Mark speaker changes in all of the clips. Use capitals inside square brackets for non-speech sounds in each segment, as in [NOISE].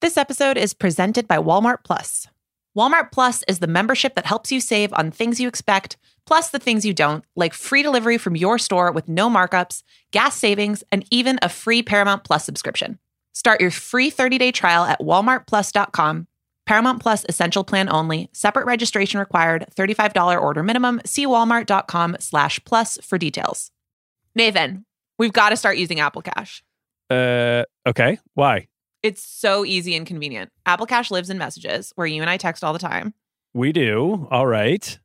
Speaker 1: This episode is presented by Walmart Plus. Walmart Plus is the membership that helps you save on things you expect, plus the things you don't, like free delivery from your store with no markups, gas savings, and even a free Paramount Plus subscription. Start your free 30-day trial at walmartplus.com. Paramount Plus Essential Plan only. Separate registration required. $35 order minimum. See walmart.com slash plus for details. Nathan, we've got to start using Apple Cash.
Speaker 2: Uh, okay. Why?
Speaker 1: It's so easy and convenient. Apple Cash lives in messages where you and I text all the time.
Speaker 2: We do. All right.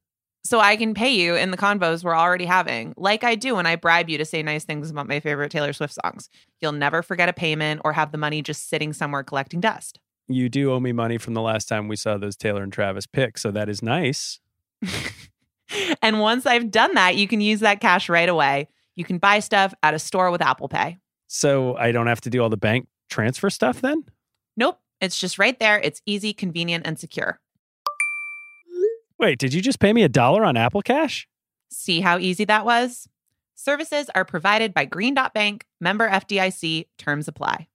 Speaker 1: So I can pay you in the convos we're already having, like I do when I bribe you to say nice things about my favorite Taylor Swift songs. You'll never forget a payment or have the money just sitting somewhere collecting dust.
Speaker 2: You do owe me money from the last time we saw those Taylor and Travis pics, so that is nice. [LAUGHS]
Speaker 1: and once I've done that, you can use that cash right away. You can buy stuff at a store with Apple Pay.
Speaker 2: So I don't have to do all the bank transfer stuff then?
Speaker 1: Nope. It's just right there. It's easy, convenient, and secure.
Speaker 2: Wait, did you just pay me a dollar on Apple Cash?
Speaker 1: See how easy that was? Services are provided by Green Dot Bank, member FDIC, terms apply.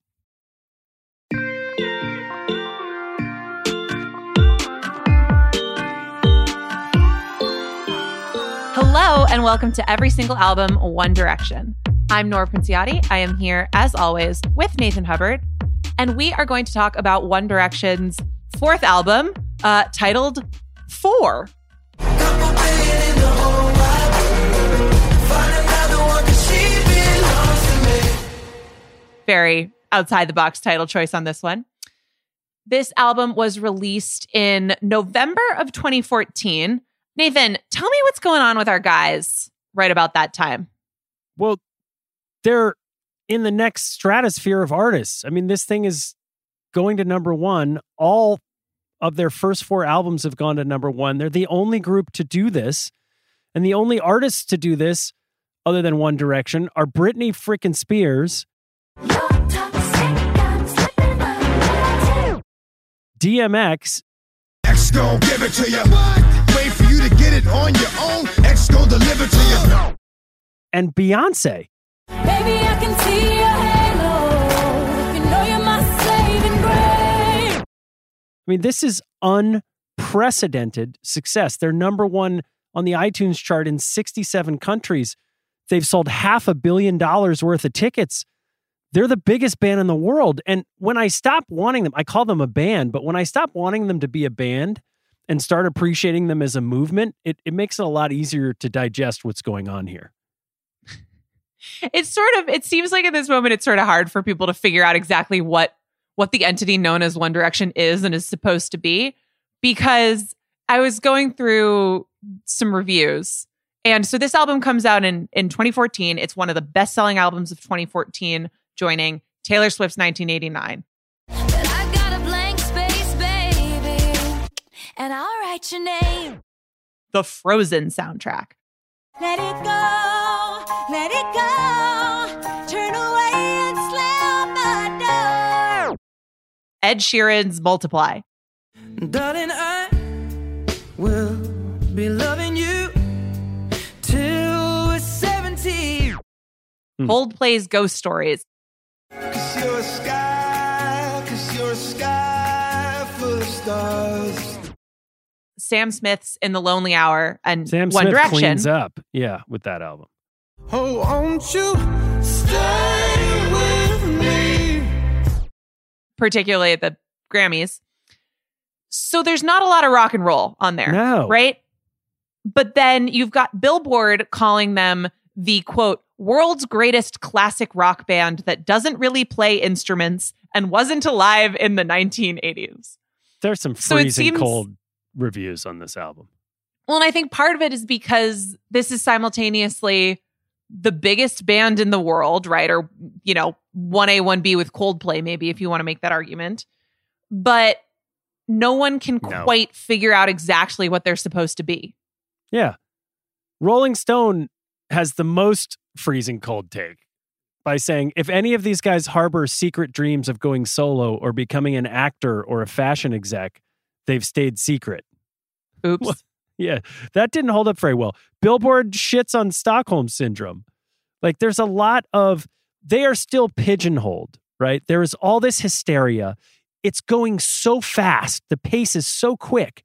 Speaker 1: Hello, and welcome to every single album, One Direction. I'm Nora Princiotti. I am here, as always, with Nathan Hubbard, and we are going to talk about One Direction's fourth album, uh, titled Four. Very outside the box title choice on this one. This album was released in November of 2014 Nathan, tell me what's going on with our guys right about that time.
Speaker 2: Well, they're in the next stratosphere of artists. I mean, this thing is going to number one. All of their first four albums have gone to number one. They're the only group to do this. And the only artists to do this, other than One Direction, are Britney freaking Spears, DMX, X gon' give it to you wait for you to get it on your own. X go deliver to you. And Beyonce. I mean, this is unprecedented success. They're number one on the iTunes chart in 67 countries. They've sold half a billion dollars worth of tickets. They're the biggest band in the world. And when I stop wanting them, I call them a band, but when I stop wanting them to be a band and start appreciating them as a movement, it, it makes it a lot easier to digest what's going on here.
Speaker 1: It's sort of it seems like at this moment it's sort of hard for people to figure out exactly what what the entity known as One Direction is and is supposed to be because I was going through some reviews. And so this album comes out in in 2014. It's one of the best-selling albums of 2014, joining Taylor Swift's 1989. and I'll write your name. The Frozen soundtrack. Let it go, let it go. Turn away and slam the door. Ed Sheeran's Multiply. Darling, I will be loving you till we're 17. Hmm. Coldplay's Ghost Stories. Cause you're a sky, cause you're a sky full of stars. Sam Smith's In the Lonely Hour and
Speaker 2: Sam
Speaker 1: One
Speaker 2: Smith
Speaker 1: Direction.
Speaker 2: cleans up, yeah, with that album.
Speaker 3: Oh, won't you stay with me?
Speaker 1: Particularly at the Grammys. So there's not a lot of rock and roll on there,
Speaker 2: no.
Speaker 1: right? But then you've got Billboard calling them the quote world's greatest classic rock band that doesn't really play instruments and wasn't alive in the 1980s.
Speaker 2: There's some freezing so seems, cold reviews on this album.
Speaker 1: Well, and I think part of it is because this is simultaneously the biggest band in the world, right? Or, you know, 1A, 1B with Coldplay, maybe if you want to make that argument. but no one can
Speaker 2: No.
Speaker 1: quite figure out exactly what they're supposed to be.
Speaker 2: Yeah. Rolling Stone has the most freezing cold take by saying if any of these guys harbor secret dreams of going solo or becoming an actor or a fashion exec, they've stayed secret.
Speaker 1: Oops.
Speaker 2: Yeah, that didn't hold up very well. Billboard shits on Stockholm syndrome. Like there's a lot of they are still pigeonholed, right? There is all this hysteria. It's going so fast. The pace is so quick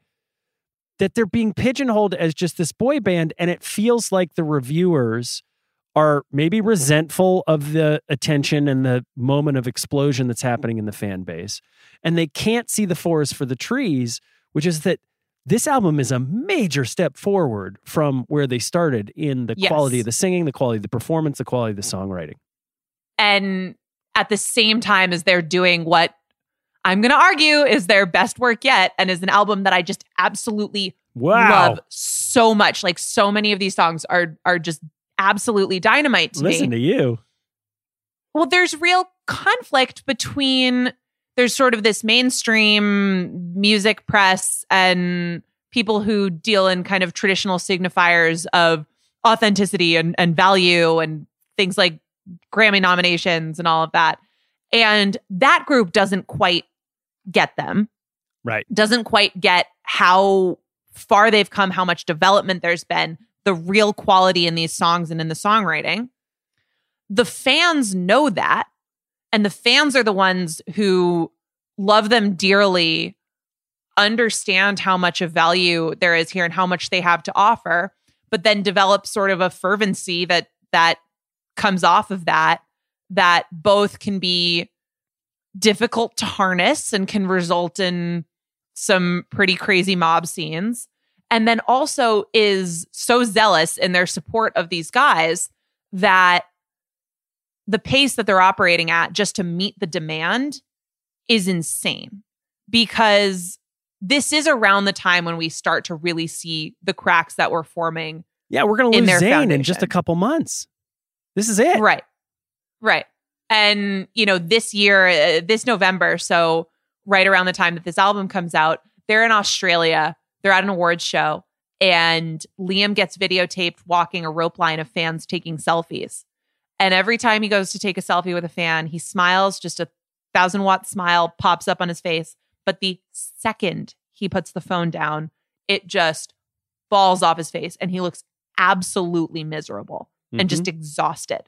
Speaker 2: that they're being pigeonholed as just this boy band and it feels like the reviewers are maybe resentful of the attention and the moment of explosion that's happening in the fan base and they can't see the forest for the trees which is that this album is a major step forward from where they started in the
Speaker 1: Yes.
Speaker 2: quality of the singing, the quality of the performance, the quality of the songwriting.
Speaker 1: and at the same time as they're doing what I'm going to argue is their best work yet and is an album that I just absolutely
Speaker 2: Wow.
Speaker 1: love so much. Like so many of these songs are are just absolutely dynamite to
Speaker 2: Listen
Speaker 1: me.
Speaker 2: to you.
Speaker 1: Well, there's real conflict between there's sort of this mainstream music press and people who deal in kind of traditional signifiers of authenticity and, and value and things like Grammy nominations and all of that. And that group doesn't quite get them
Speaker 2: Right.
Speaker 1: doesn't quite get how far they've come, how much development there's been, the real quality in these songs and in the songwriting. The fans know that. And the fans are the ones who love them dearly, understand how much of value there is here and how much they have to offer, but then develop sort of a fervency that that comes off of that that both can be difficult to harness and can result in some pretty crazy mob scenes. And then also is so zealous in their support of these guys that the pace that they're operating at just to meet the demand is insane because this is around the time when we start to really see the cracks that were forming.
Speaker 2: Yeah, we're going to lose
Speaker 1: their
Speaker 2: Zayn in just a couple months. This is it.
Speaker 1: Right. Right. And, you know, this year, uh, this November, so right around the time that this album comes out, they're in Australia. They're at an awards show, and Liam gets videotaped walking a rope line of fans taking selfies. And every time he goes to take a selfie with a fan, he smiles, just a thousand watt smile pops up on his face. But the second he puts the phone down, it just falls off his face and he looks absolutely miserable and just mm-hmm. exhausted.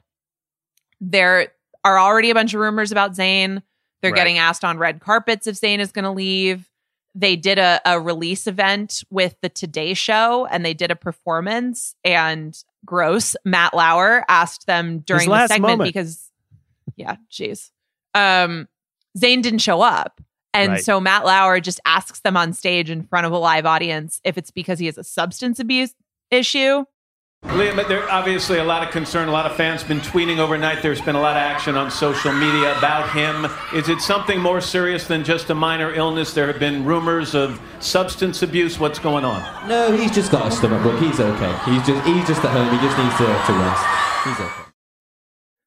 Speaker 1: There are already a bunch of rumors about Zayn. They're
Speaker 2: Right.
Speaker 1: getting asked on red carpets if Zayn is going to leave. They did a, a release event with the Today Show and they did a performance. And gross, Matt Lauer asked them during the segment
Speaker 2: moment.
Speaker 1: because, yeah, jeez. Um, Zayn didn't show up. And
Speaker 2: Right.
Speaker 1: so Matt Lauer just asks them on stage in front of a live audience if it's because he has a substance abuse issue
Speaker 4: Liam, there obviously a lot of concern. A lot of fans been tweeting overnight. There's been a lot of action on social media about him. Is it something more serious than just a minor illness? There have been rumors of substance abuse. What's going on?
Speaker 5: No, he's just got a stomach bug. He's okay. He's just he's just at home. He just needs to, to rest. He's okay.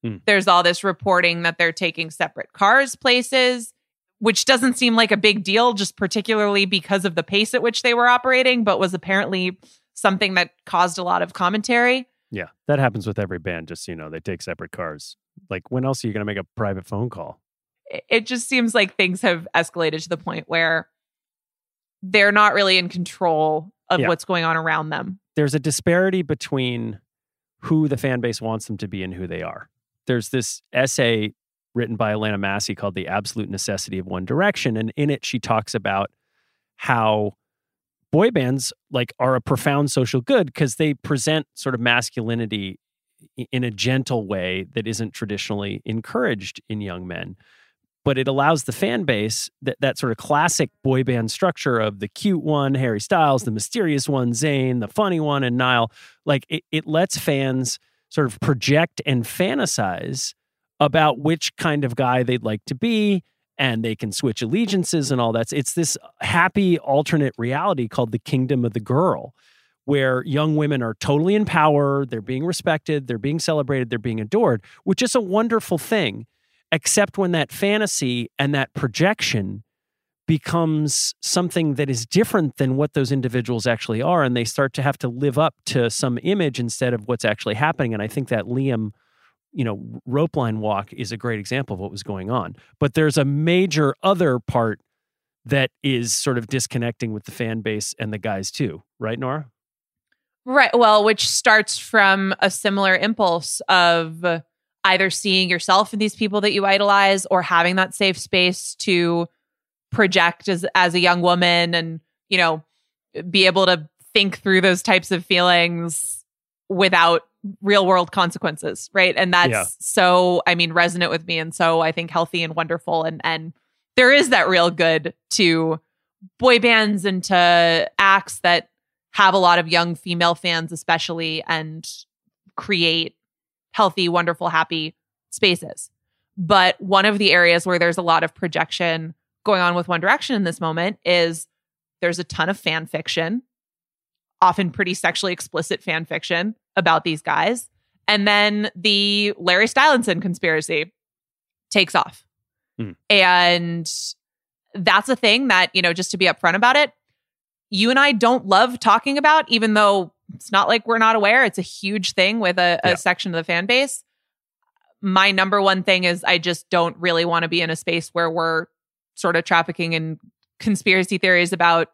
Speaker 5: Hmm.
Speaker 1: there's all this reporting that they're taking separate cars places which doesn't seem like a big deal just particularly because of the pace at which they were operating but was apparently something that caused a lot of commentary
Speaker 2: Yeah, that happens with every band. Just you know, they take separate cars. Like, when else are you going to make a private phone call?
Speaker 1: It- just seems like things have escalated to the point where they're not really in control of
Speaker 2: Yeah.
Speaker 1: what's going on around them
Speaker 2: There's a disparity between who the fan base wants them to be and who they are. There's this essay written by Alana Massey called The Absolute Necessity of One Direction. And in it, she talks about how boy bands like are a profound social good because they present sort of masculinity in a gentle way that isn't traditionally encouraged in young men but it allows the fan base that, that sort of classic boy band structure of the cute one, Harry Styles, the mysterious one, Zayn, the funny one, and Niall. Like it, it lets fans sort of project and fantasize about which kind of guy they'd like to be, and they can switch allegiances and all that. It's this happy alternate reality called the kingdom of the girl. Where young women are totally in power, they're being respected, they're being celebrated, they're being adored, which is a wonderful thing except when that fantasy and that projection becomes something that is different than what those individuals actually are and they start to have to live up to some image instead of what's actually happening and i think that liam you know rope line walk is a great example of what was going on but there's a major other part that is sort of disconnecting with the fan base and the guys too right nora
Speaker 1: Right. Well, which starts from a similar impulse of either seeing yourself in these people that you idolize or having that safe space to project as as a young woman and, you know, be able to think through those types of feelings without real world consequences, right? And that's
Speaker 2: Yeah.
Speaker 1: so I mean resonant with me and so I think healthy and wonderful and and there is that real good to boy bands and to acts that have a lot of young female fans especially and create healthy wonderful happy spaces but one of the areas where there's a lot of projection going on with one direction in this moment is there's a ton of fan fiction often pretty sexually explicit fan fiction about these guys and then the larry stylinson conspiracy takes off
Speaker 2: Hmm.
Speaker 1: and that's a thing that you know just to be upfront about it you and I don't love talking about, even though it's not like we're not aware. It's a huge thing with a, a
Speaker 2: Yeah.
Speaker 1: section of the fan base. My number one thing is I just don't really want to be in a space where we're sort of trafficking in conspiracy theories about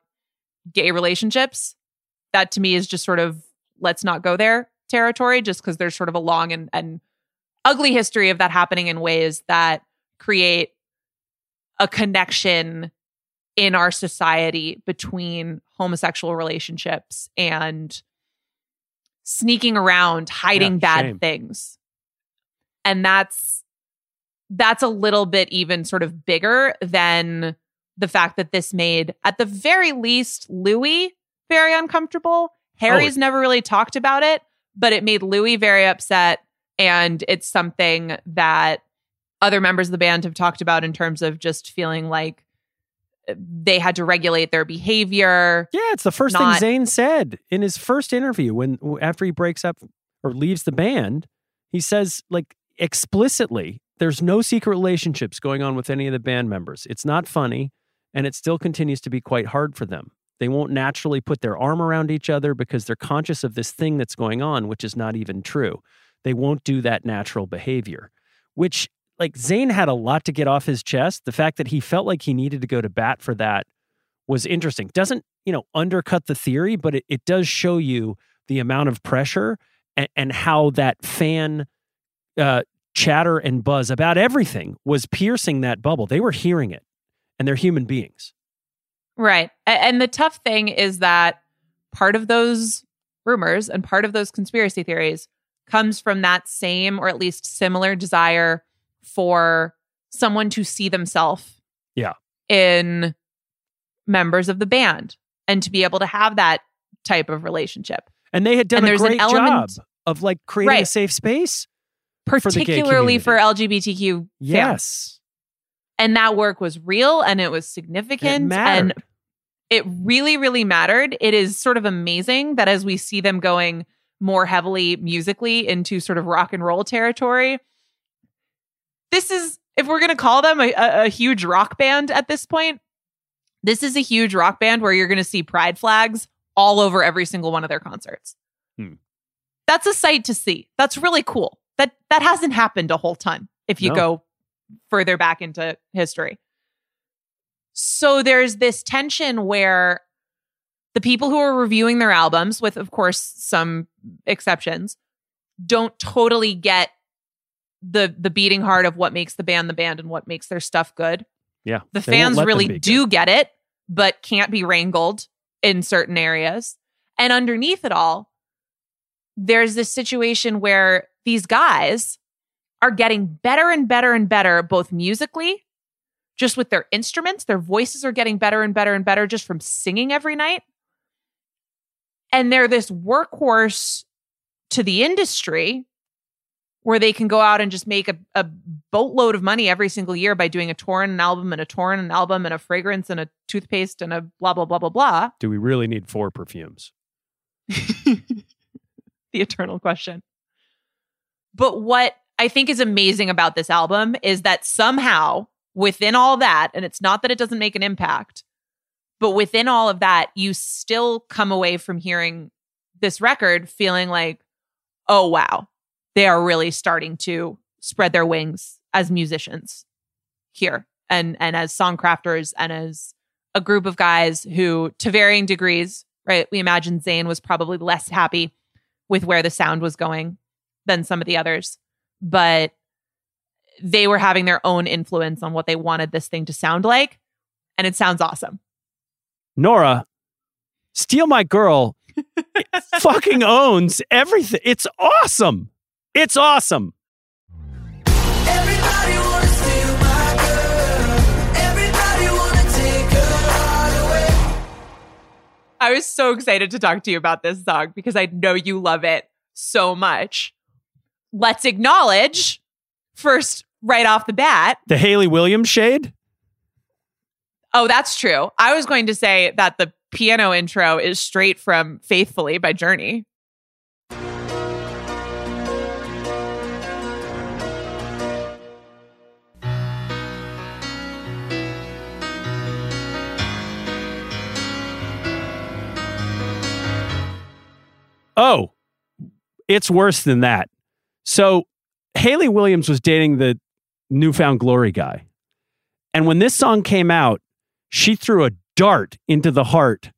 Speaker 1: gay relationships. That to me is just sort of let's not go there territory, just because there's sort of a long and, and ugly history of that happening in ways that create a connection in our society between homosexual relationships and sneaking around hiding
Speaker 2: Yeah,
Speaker 1: bad
Speaker 2: shame.
Speaker 1: things and that's that's a little bit even sort of bigger than the fact that this made at the very least louis very uncomfortable Oh, harry's never really talked about it but it made louis very upset and it's something that other members of the band have talked about in terms of just feeling like uh, they had to regulate their behavior.
Speaker 2: Yeah, it's the first
Speaker 1: Not-
Speaker 2: thing Zayn said in his first interview when after he breaks up or leaves the band. He says like explicitly, there's no secret relationships going on with any of the band members. It's not funny, and it still continues to be quite hard for them. They won't naturally put their arm around each other because they're conscious of this thing that's going on, which is not even true. They won't do that natural behavior, which like Zayn had a lot to get off his chest. The fact that he felt like he needed to go to bat for that was interesting. Doesn't, you know, undercut the theory, but it, it does show you the amount of pressure and, and how that fan uh, chatter and buzz about everything was piercing that bubble. They were hearing it, and they're human beings.
Speaker 1: Right. And the tough thing is that part of those rumors and part of those conspiracy theories comes from that same or at least similar desire for someone to see themselves
Speaker 2: Yeah.
Speaker 1: in members of the band and to be able to have that type of relationship.
Speaker 2: And they had done
Speaker 1: And
Speaker 2: a
Speaker 1: there's an
Speaker 2: great
Speaker 1: element-
Speaker 2: job of like creating a safe space.
Speaker 1: Particularly for LGBTQ fans.
Speaker 2: Yes.
Speaker 1: and that work was real and it was
Speaker 2: It
Speaker 1: significant and
Speaker 2: mattered.
Speaker 1: It really really mattered. It is sort of amazing that as we see them going more heavily musically into sort of rock and roll territory this is if we're going to call them a, a, a huge rock band at this point this is a huge rock band where you're going to see pride flags all over every single one of their concerts.
Speaker 2: Hmm.
Speaker 1: that's a sight to see. That's really cool. That that hasn't happened a whole ton if you
Speaker 2: No.
Speaker 1: go further back into history so there's this tension where the people who are reviewing their albums, with of course some exceptions, don't totally get the the beating heart of what makes the band the band and what makes their stuff good.
Speaker 2: Yeah.
Speaker 1: The fans really do
Speaker 2: good.
Speaker 1: get it, but can't be wrangled in certain areas. And underneath it all, there's this situation where these guys are getting better and better and better, both musically, just with their instruments. Their voices are getting better and better and better just from singing every night. And they're this workhorse to the industry where they can go out and just make a, a boatload of money every single year by doing a tour and an album and a tour and an album and a fragrance and a toothpaste and a blah, blah, blah, blah, blah.
Speaker 2: Do we really need four perfumes? [LAUGHS]
Speaker 1: the eternal question. But what I think is amazing about this album is that somehow within all that, and it's not that it doesn't make an impact, but within all of that, you still come away from hearing this record feeling like, oh, wow, they are really starting to spread their wings as musicians here and and as songcrafters and as a group of guys who to varying degrees right we imagine zayn was probably less happy with where the sound was going than some of the others. But they were having their own influence on what they wanted this thing to sound like and it sounds awesome
Speaker 2: Nora, Steal My Girl [LAUGHS] fucking owns everything. It's awesome. It's awesome.
Speaker 3: Everybody wanna steal my girl. Everybody wanna take her heart away.
Speaker 1: I was so excited to talk to you about this song because I know you love it so much. Let's acknowledge first, right off the bat.
Speaker 2: The Hayley Williams shade?
Speaker 1: Oh, that's true. I was going to say that the piano intro is straight from Faithfully by Journey.
Speaker 2: Oh, it's worse than that. So Haley Williams was dating the New Found Glory guy. And when this song came out, she threw a dart into the heart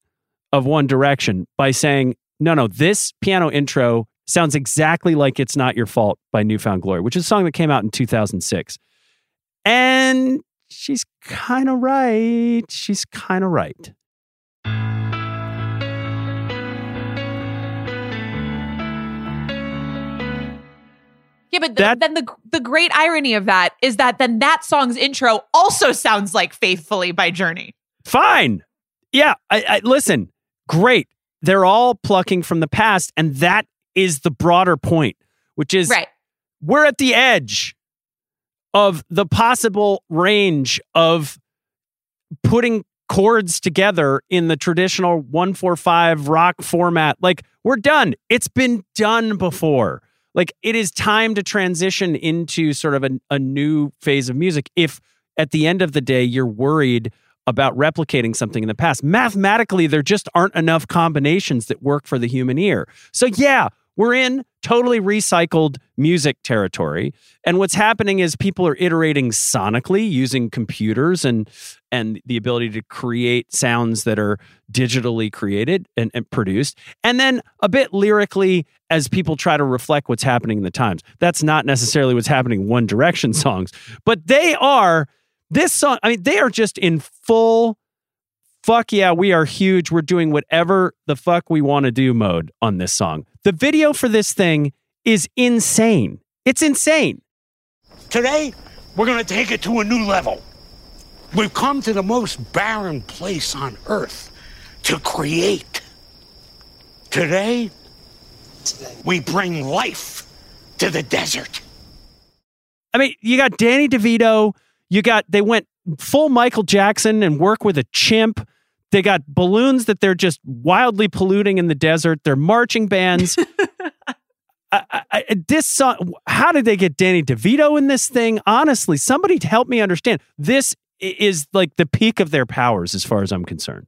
Speaker 2: of One Direction by saying, No, no, this piano intro sounds exactly like It's Not Your Fault by New Found Glory, which is a song that came out in 2006. And she's kind of right. She's kind of right.
Speaker 1: Yeah, but th-
Speaker 2: That-
Speaker 1: then the the great irony of that is that then that song's intro also sounds like Faithfully by Journey.
Speaker 2: Fine. Yeah. I, I listen. Great. They're all plucking from the past, and that is the broader point, which is
Speaker 1: Right.
Speaker 2: we're at the edge of the possible range of putting chords together in the traditional 145 rock format. Like, we're done. It's been done before. Like, it is time to transition into sort of a, a new phase of music. If at the end of the day, you're worried about replicating something in the past, mathematically, there just aren't enough combinations that work for the human ear. So, yeah, we're in totally recycled music territory. And what's happening is people are iterating sonically using computers and and the ability to create sounds that are digitally created and, and produced. And then a bit lyrically as people try to reflect what's happening in the times. That's not necessarily what's happening in One Direction songs, but they are this song, I mean, they are just in full fuck yeah, we are huge. We're doing whatever the fuck we want to do mode on this song. The video for this thing is insane. It's insane.
Speaker 6: Today, we're going to take it to a new level. We've come to the most barren place on earth to create. Today, we bring life to the desert.
Speaker 2: I mean, you got Danny DeVito, you got they went full Michael Jackson and work with a chimp. They got balloons that they're just wildly polluting in the desert. They're marching bands. [LAUGHS] I, I, this song, how did they get Danny DeVito in this thing? Honestly, somebody help me understand. This is like the peak of their powers, as far as I'm concerned.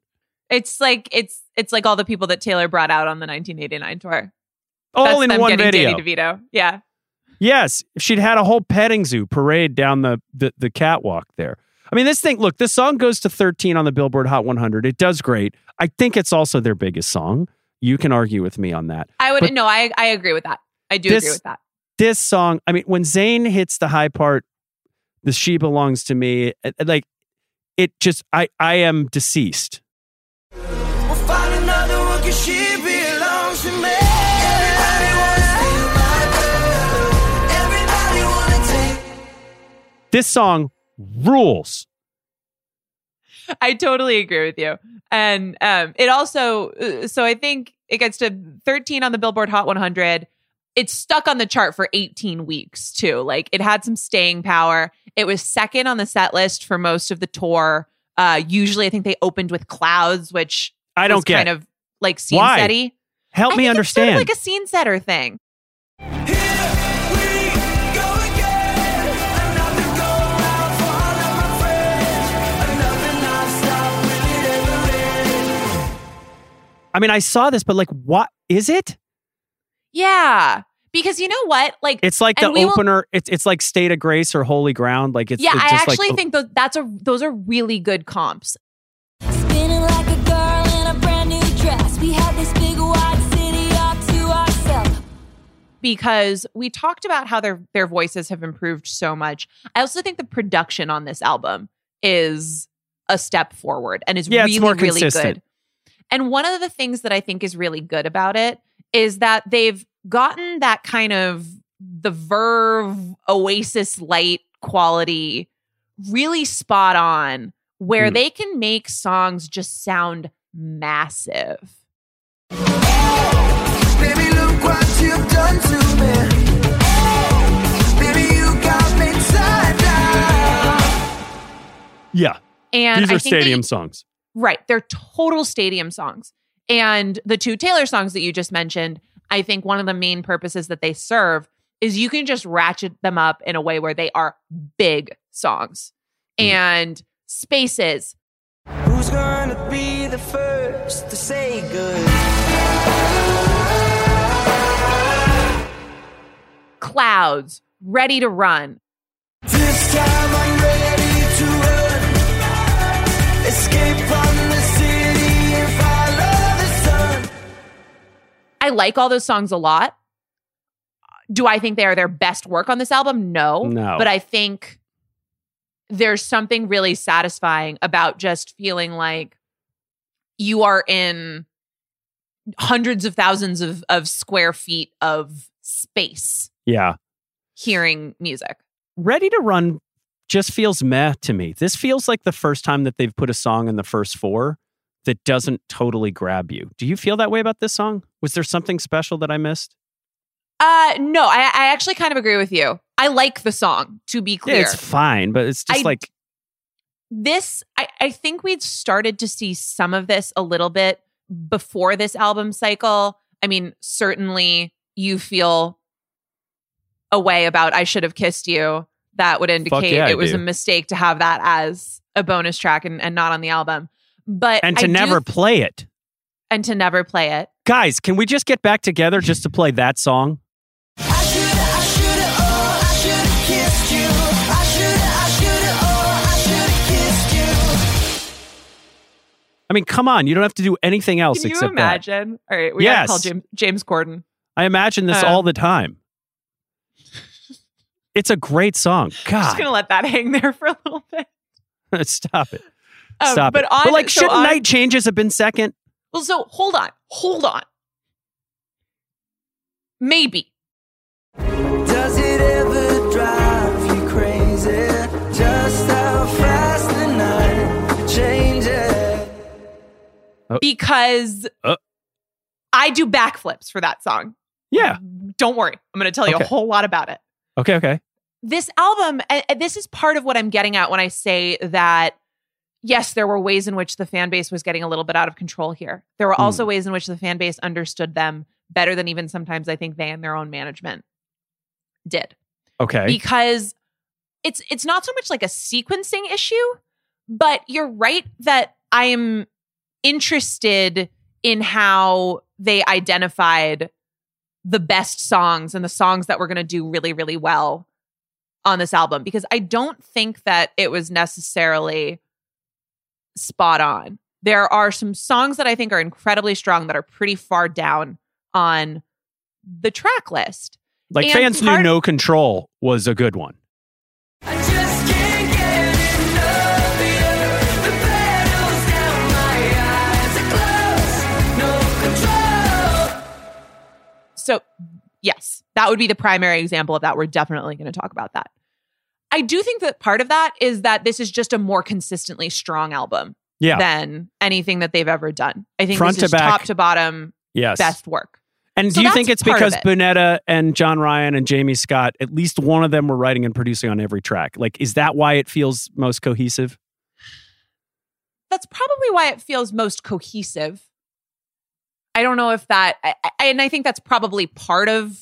Speaker 1: It's like it's it's like all the people that Taylor brought out on the 1989 tour.
Speaker 2: All
Speaker 1: That's
Speaker 2: in
Speaker 1: them
Speaker 2: one
Speaker 1: getting
Speaker 2: video.
Speaker 1: Danny DeVito. Yeah.
Speaker 2: Yes, if she'd had a whole petting zoo parade down the, the the catwalk there. I mean, this thing. Look, this song goes to 13 on the Billboard Hot 100. It does great. I think it's also their biggest song. You can argue with me on that.
Speaker 1: I would
Speaker 2: But
Speaker 1: no, I I agree with that. I do
Speaker 2: This-
Speaker 1: agree with that.
Speaker 2: This song. I mean, when Zayn hits the high part, the "She Belongs to Me," it- it, like it just. I I am deceased.
Speaker 3: We'll find another one 'cause she belongs to me. Everybody wanna steal my girl. Everybody wanna take.
Speaker 2: This song rules.
Speaker 1: I totally agree with you. And um, it also, uh, so I think it gets to 13 on the Billboard Hot 100. It's stuck on the chart for 18 weeks too. Like it had some staying power. It was second on the set list for most of the tour. Uh, usually, I think they opened with Clouds, which
Speaker 2: I don't
Speaker 1: was
Speaker 2: get.
Speaker 1: kind of like scene
Speaker 2: Why?
Speaker 1: setty.
Speaker 2: Help
Speaker 1: I
Speaker 2: me
Speaker 1: think it's sort of
Speaker 2: understand.
Speaker 1: like a scene setter thing.
Speaker 3: Here
Speaker 2: mean, I saw this, but like, what is it?
Speaker 1: Yeah. Because you know what? Like
Speaker 2: It's like the
Speaker 1: And we will-
Speaker 2: opener. it's it's like State of Grace or Holy Ground. Like it's
Speaker 1: yeah,
Speaker 2: it's
Speaker 1: I actually
Speaker 2: like,
Speaker 1: think those that's a those are really good comps.
Speaker 7: Spinning like a girl in a brand new dress. We had this big wide city all to ourselves.
Speaker 1: because we talked about how their their voices have improved so much. I also think the production on this album is a step forward and is
Speaker 2: Yeah, it's
Speaker 1: really
Speaker 2: more
Speaker 1: really
Speaker 2: consistent.
Speaker 1: good. And one of the things that I think is really good about it is that they've gotten that kind of the Verve Oasis light quality really spot on where
Speaker 2: Hmm.
Speaker 1: they can make songs just sound massive.
Speaker 3: Baby, look what you've done to me. Baby, you got me tied down.
Speaker 2: yeah.
Speaker 1: And
Speaker 2: These
Speaker 1: I
Speaker 2: are
Speaker 1: think that
Speaker 2: stadium songs.
Speaker 1: Right. They're total stadium songs. And the two Taylor songs that you just mentioned, I think one of the main purposes that they serve is you can just ratchet them up in a way where they are big songs. Hmm. And Spaces,
Speaker 3: Who's gonna be the first to say good?
Speaker 1: Clouds, Ready to Run.
Speaker 3: This time I'm ready to run. Escape
Speaker 1: I like all those songs a lot. Do I think they are their best work on this album? No.
Speaker 2: No.
Speaker 1: But I think there's something really satisfying about just feeling like you are in hundreds of thousands of, of square feet of space
Speaker 2: Yeah.
Speaker 1: hearing music.
Speaker 2: Ready to Run just feels meh to me. This feels like the first time that they've put a song in the first four that doesn't totally grab you. Do you feel that way about this song? Was there something special that I missed?
Speaker 1: Uh no, I, I actually kind of agree with you. I like the song, to be clear.
Speaker 2: Yeah, it's fine, but it's just
Speaker 1: I-
Speaker 2: like
Speaker 1: this I, I think we'd started to see some of this a little bit before this album cycle i mean certainly you feel a way about i should have kissed you that would indicate
Speaker 2: yeah,
Speaker 1: it was
Speaker 2: do.
Speaker 1: a mistake to have that as a bonus track and, and not on the album but
Speaker 2: and
Speaker 1: I
Speaker 2: to
Speaker 1: do-
Speaker 2: never play it.
Speaker 1: and to never play it
Speaker 2: Guys, can we just get back together just to play that song?
Speaker 3: I I oh, I. I I oh, I.
Speaker 2: I mean, come on, you don't have to do anything else
Speaker 1: can you
Speaker 2: except that.
Speaker 1: imagine all right we
Speaker 2: Yes.
Speaker 1: gotta call james, james corden
Speaker 2: I imagine this
Speaker 1: Uh,
Speaker 2: all the time. [LAUGHS] It's a great song.
Speaker 1: God, i'm just gonna let that [LAUGHS] hang there for a little bit [LAUGHS]
Speaker 2: stop it.
Speaker 1: Um,
Speaker 2: Stop
Speaker 1: but
Speaker 2: it.
Speaker 1: on
Speaker 2: but like,
Speaker 1: so
Speaker 2: shouldn't
Speaker 1: on-
Speaker 2: Night Changes have been second?
Speaker 1: Well, so hold on, hold on. Maybe.
Speaker 3: Does it ever drive you crazy? Just how fast the night changes.
Speaker 1: Because
Speaker 2: Uh.
Speaker 1: I do backflips for that song.
Speaker 2: Yeah.
Speaker 1: Don't worry. I'm going to tell you
Speaker 2: Okay.
Speaker 1: a whole lot about it.
Speaker 2: Okay, okay.
Speaker 1: This album, and and this is part of what I'm getting at when I say that, yes, there were ways in which the fan base was getting a little bit out of control here. There were also hmm. ways in which the fan base understood them better than even sometimes I think they and their own management did.
Speaker 2: Okay.
Speaker 1: because it's it's not so much like a sequencing issue, but you're right that I am interested in how they identified the best songs and the songs that were going to do really really well on this album because I don't think that it was necessarily spot on. There are some songs that I think are incredibly strong that are pretty far down on the track list.
Speaker 2: like
Speaker 1: and
Speaker 2: fans knew No Control was a good one.
Speaker 3: I just can't get enough of you. The down my eyes are closed. No control.
Speaker 1: So, yes, that would be the primary example of that. We're definitely going to talk about that. I do think that part of that is that this is just a more consistently strong album
Speaker 2: Yeah.
Speaker 1: than anything that they've ever done. I think
Speaker 2: Front
Speaker 1: this is
Speaker 2: to back.
Speaker 1: top to bottom
Speaker 2: yes.
Speaker 1: best work.
Speaker 2: And
Speaker 1: So
Speaker 2: do you think it's because
Speaker 1: it.
Speaker 2: Bunetta and John Ryan and Jamie Scott, at least one of them were writing and producing on every track? Like, is that why it feels most cohesive?
Speaker 1: That's probably why it feels most cohesive. I don't know if that, I, I, and I think that's probably part of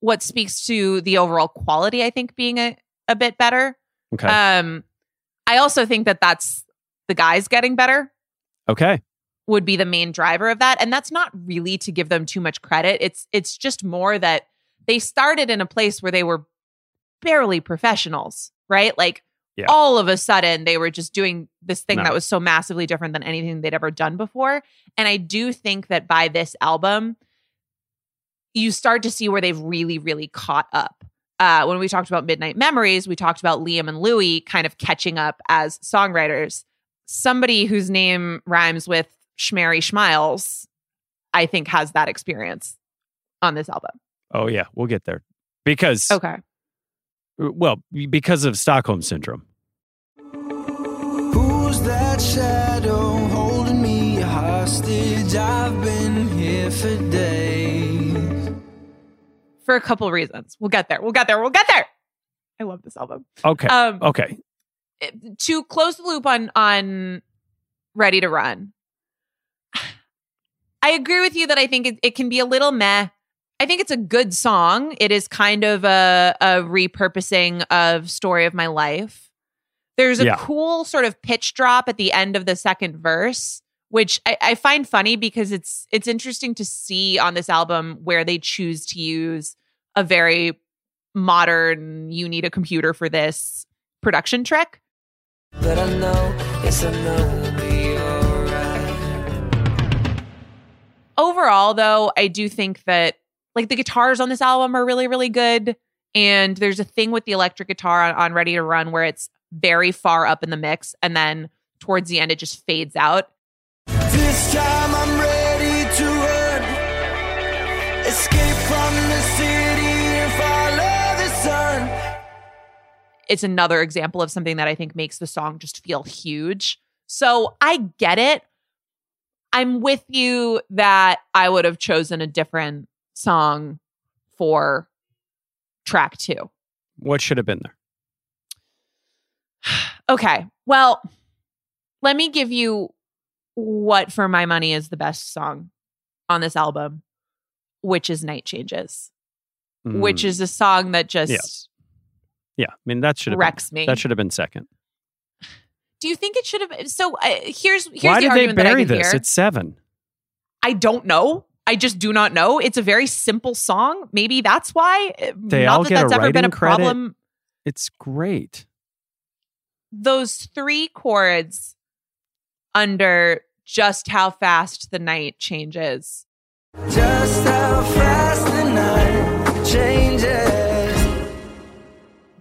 Speaker 1: what speaks to the overall quality, I think, being a, a bit better.
Speaker 2: Okay.
Speaker 1: Um, I also think that that's the guys getting better.
Speaker 2: okay.
Speaker 1: would be the main driver of that and that's not really to give them too much credit it's it's just more that they started in a place where they were barely professionals right like
Speaker 2: Yeah.
Speaker 1: all of a sudden they were just doing this thing
Speaker 2: No.
Speaker 1: that was so massively different than anything they'd ever done before and i do think that by this album you start to see where they've really really caught up uh, when we talked about midnight memories we talked about liam and louis kind of catching up as songwriters somebody whose name rhymes with Schmary Schmiles, I think has that experience on this album.
Speaker 2: Oh yeah, we'll get there because
Speaker 1: Okay.
Speaker 2: well because of Stockholm syndrome.
Speaker 3: Who's that shadow holding me hostage? I've been here for days.
Speaker 1: For a couple reasons. We'll get there. We'll get there. We'll get there. I love this album.
Speaker 2: Okay.
Speaker 1: Um
Speaker 2: okay.
Speaker 1: to close the loop on on Ready to Run. [SIGHS] I agree with you that I think it, it can be a little meh. I think it's a good song. It is kind of a, a repurposing of Story of My Life. There's a
Speaker 2: Yeah.
Speaker 1: cool sort of pitch drop at the end of the second verse, which I, I find funny because it's it's interesting to see on this album where they choose to use a very modern, you need a computer for this production trick.
Speaker 3: But I know, yes, I know we'll be
Speaker 1: overall though i do think that like the guitars on this album are really really good and there's a thing with the electric guitar on, on ready to run where it's very far up in the mix and then towards the end it just fades out
Speaker 3: This time I'm ready to run. Escape from the city
Speaker 1: it's another example of something that i think makes the song just feel huge so i get it i'm with you that i would have chosen a different song for track two
Speaker 2: What should have been there? [SIGHS]
Speaker 1: Okay. Well, let me give you what for my money is the best song on this album, which is Night Changes, which
Speaker 2: Mm,
Speaker 1: is a song that just
Speaker 2: yeah. I mean that should have
Speaker 1: wrecks
Speaker 2: been,
Speaker 1: me.
Speaker 2: that should have been second.
Speaker 1: Do you think it should have so uh, here's here's
Speaker 2: Why
Speaker 1: the
Speaker 2: did they
Speaker 1: argument that I
Speaker 2: bury this?
Speaker 1: hear.
Speaker 2: It's seven.
Speaker 1: I don't know. I just do not know. It's a very simple song. Maybe that's why. Uh,
Speaker 2: They
Speaker 1: not
Speaker 2: all
Speaker 1: that
Speaker 2: get a
Speaker 1: that's ever been a
Speaker 2: credit?
Speaker 1: problem.
Speaker 2: It's great.
Speaker 1: Those three chords under just how fast the night changes
Speaker 3: Just how fast the night changes.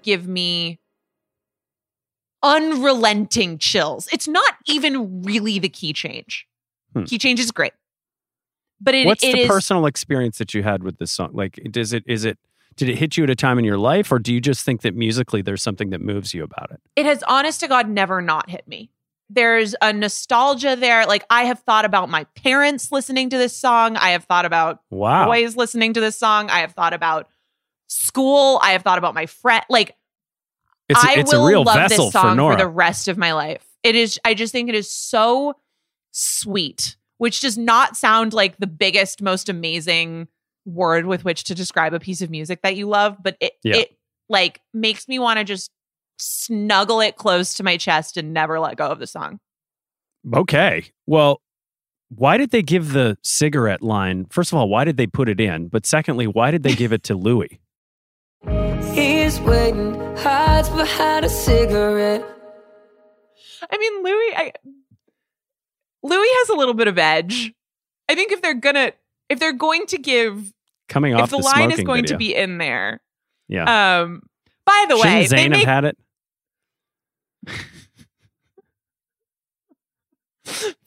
Speaker 1: Give me unrelenting chills. It's not even really the key change.
Speaker 2: Hmm.
Speaker 1: Key change is great. But it,
Speaker 2: What's
Speaker 1: it
Speaker 2: the
Speaker 1: is-
Speaker 2: personal experience that you had with this song? Like, does it is it did it hit you at a time in your life, or do you just think that musically there's something that moves you about it?
Speaker 1: it has honest to God never not hit me. There's a nostalgia there. Like I have thought about my parents listening to this song. I have thought about
Speaker 2: Wow.
Speaker 1: boys listening to this song. I have thought about school. I have thought about my friend. Like
Speaker 2: It's,
Speaker 1: I
Speaker 2: it's
Speaker 1: will
Speaker 2: a real
Speaker 1: love
Speaker 2: vessel
Speaker 1: this song
Speaker 2: for Nora.
Speaker 1: the rest of my life. It is. I just think it is so sweet, which does not sound like the biggest, most amazing word with which to describe a piece of music that you love, but it
Speaker 2: Yeah.
Speaker 1: it like makes me want to just snuggle it close to my chest and never let go of the song.
Speaker 2: Okay. Well, why did they give the cigarette line? First of all, why did they put it in? But secondly, why did they give it to [LAUGHS] Louis?
Speaker 3: He's waiting, hides behind a cigarette.
Speaker 1: I mean, Louis, I, Louis has a little bit of edge. I think if they're gonna, if they're going to give,
Speaker 2: Coming off
Speaker 1: if the, line is
Speaker 2: smoking
Speaker 1: going to be in there,
Speaker 2: yeah.
Speaker 1: Um, by the way,
Speaker 2: Shouldn't
Speaker 1: they
Speaker 2: Zayn
Speaker 1: make,
Speaker 2: have had it? [LAUGHS]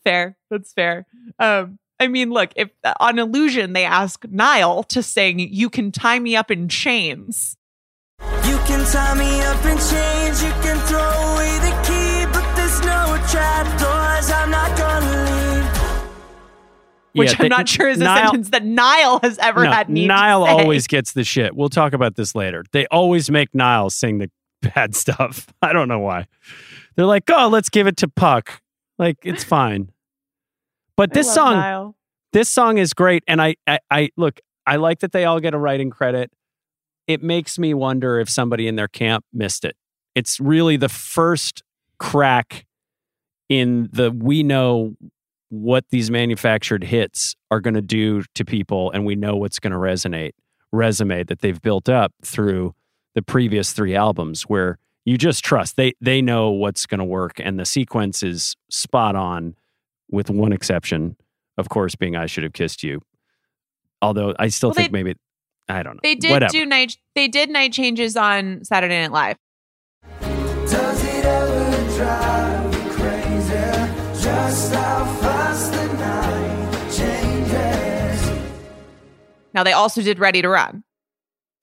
Speaker 1: fair. That's fair. Um, I mean, look, if on Illusion they ask Niall to sing "You Can Tie Me Up in Chains,"
Speaker 3: You can tie me up in chains, you can throw away the key, but there's no trap doors. I'm not gonna leave.
Speaker 1: which
Speaker 2: Yeah,
Speaker 1: I'm
Speaker 2: they-
Speaker 1: not sure is a
Speaker 2: Niall-
Speaker 1: sentence that Niall has ever
Speaker 2: No,
Speaker 1: had need
Speaker 2: Niall
Speaker 1: to say.
Speaker 2: always gets the shit. We'll talk about this later. They always make Niall sing the [LAUGHS] bad stuff. I don't know why. They're like, oh, let's give it to Puck. Like, it's [LAUGHS] fine. But this song,
Speaker 1: Niall.
Speaker 2: this song is great. And I, I, I look, I like that they all get a writing credit. It makes me wonder if somebody in their camp missed it. It's really the first crack in the we know what these manufactured hits are going to do to people and we know what's going to resonate resume that they've built up through the previous three albums where you just trust they they know what's going to work and the sequence is spot on with one exception of course being i should have kissed you although i still
Speaker 1: Well,
Speaker 2: think
Speaker 1: they-
Speaker 2: maybe i don't know
Speaker 1: They did
Speaker 2: Whatever.
Speaker 1: do night. They did night changes on Saturday Night Live.
Speaker 3: Does it ever drive crazy? Just how fast the night changes.
Speaker 1: Now they also did Ready to Run.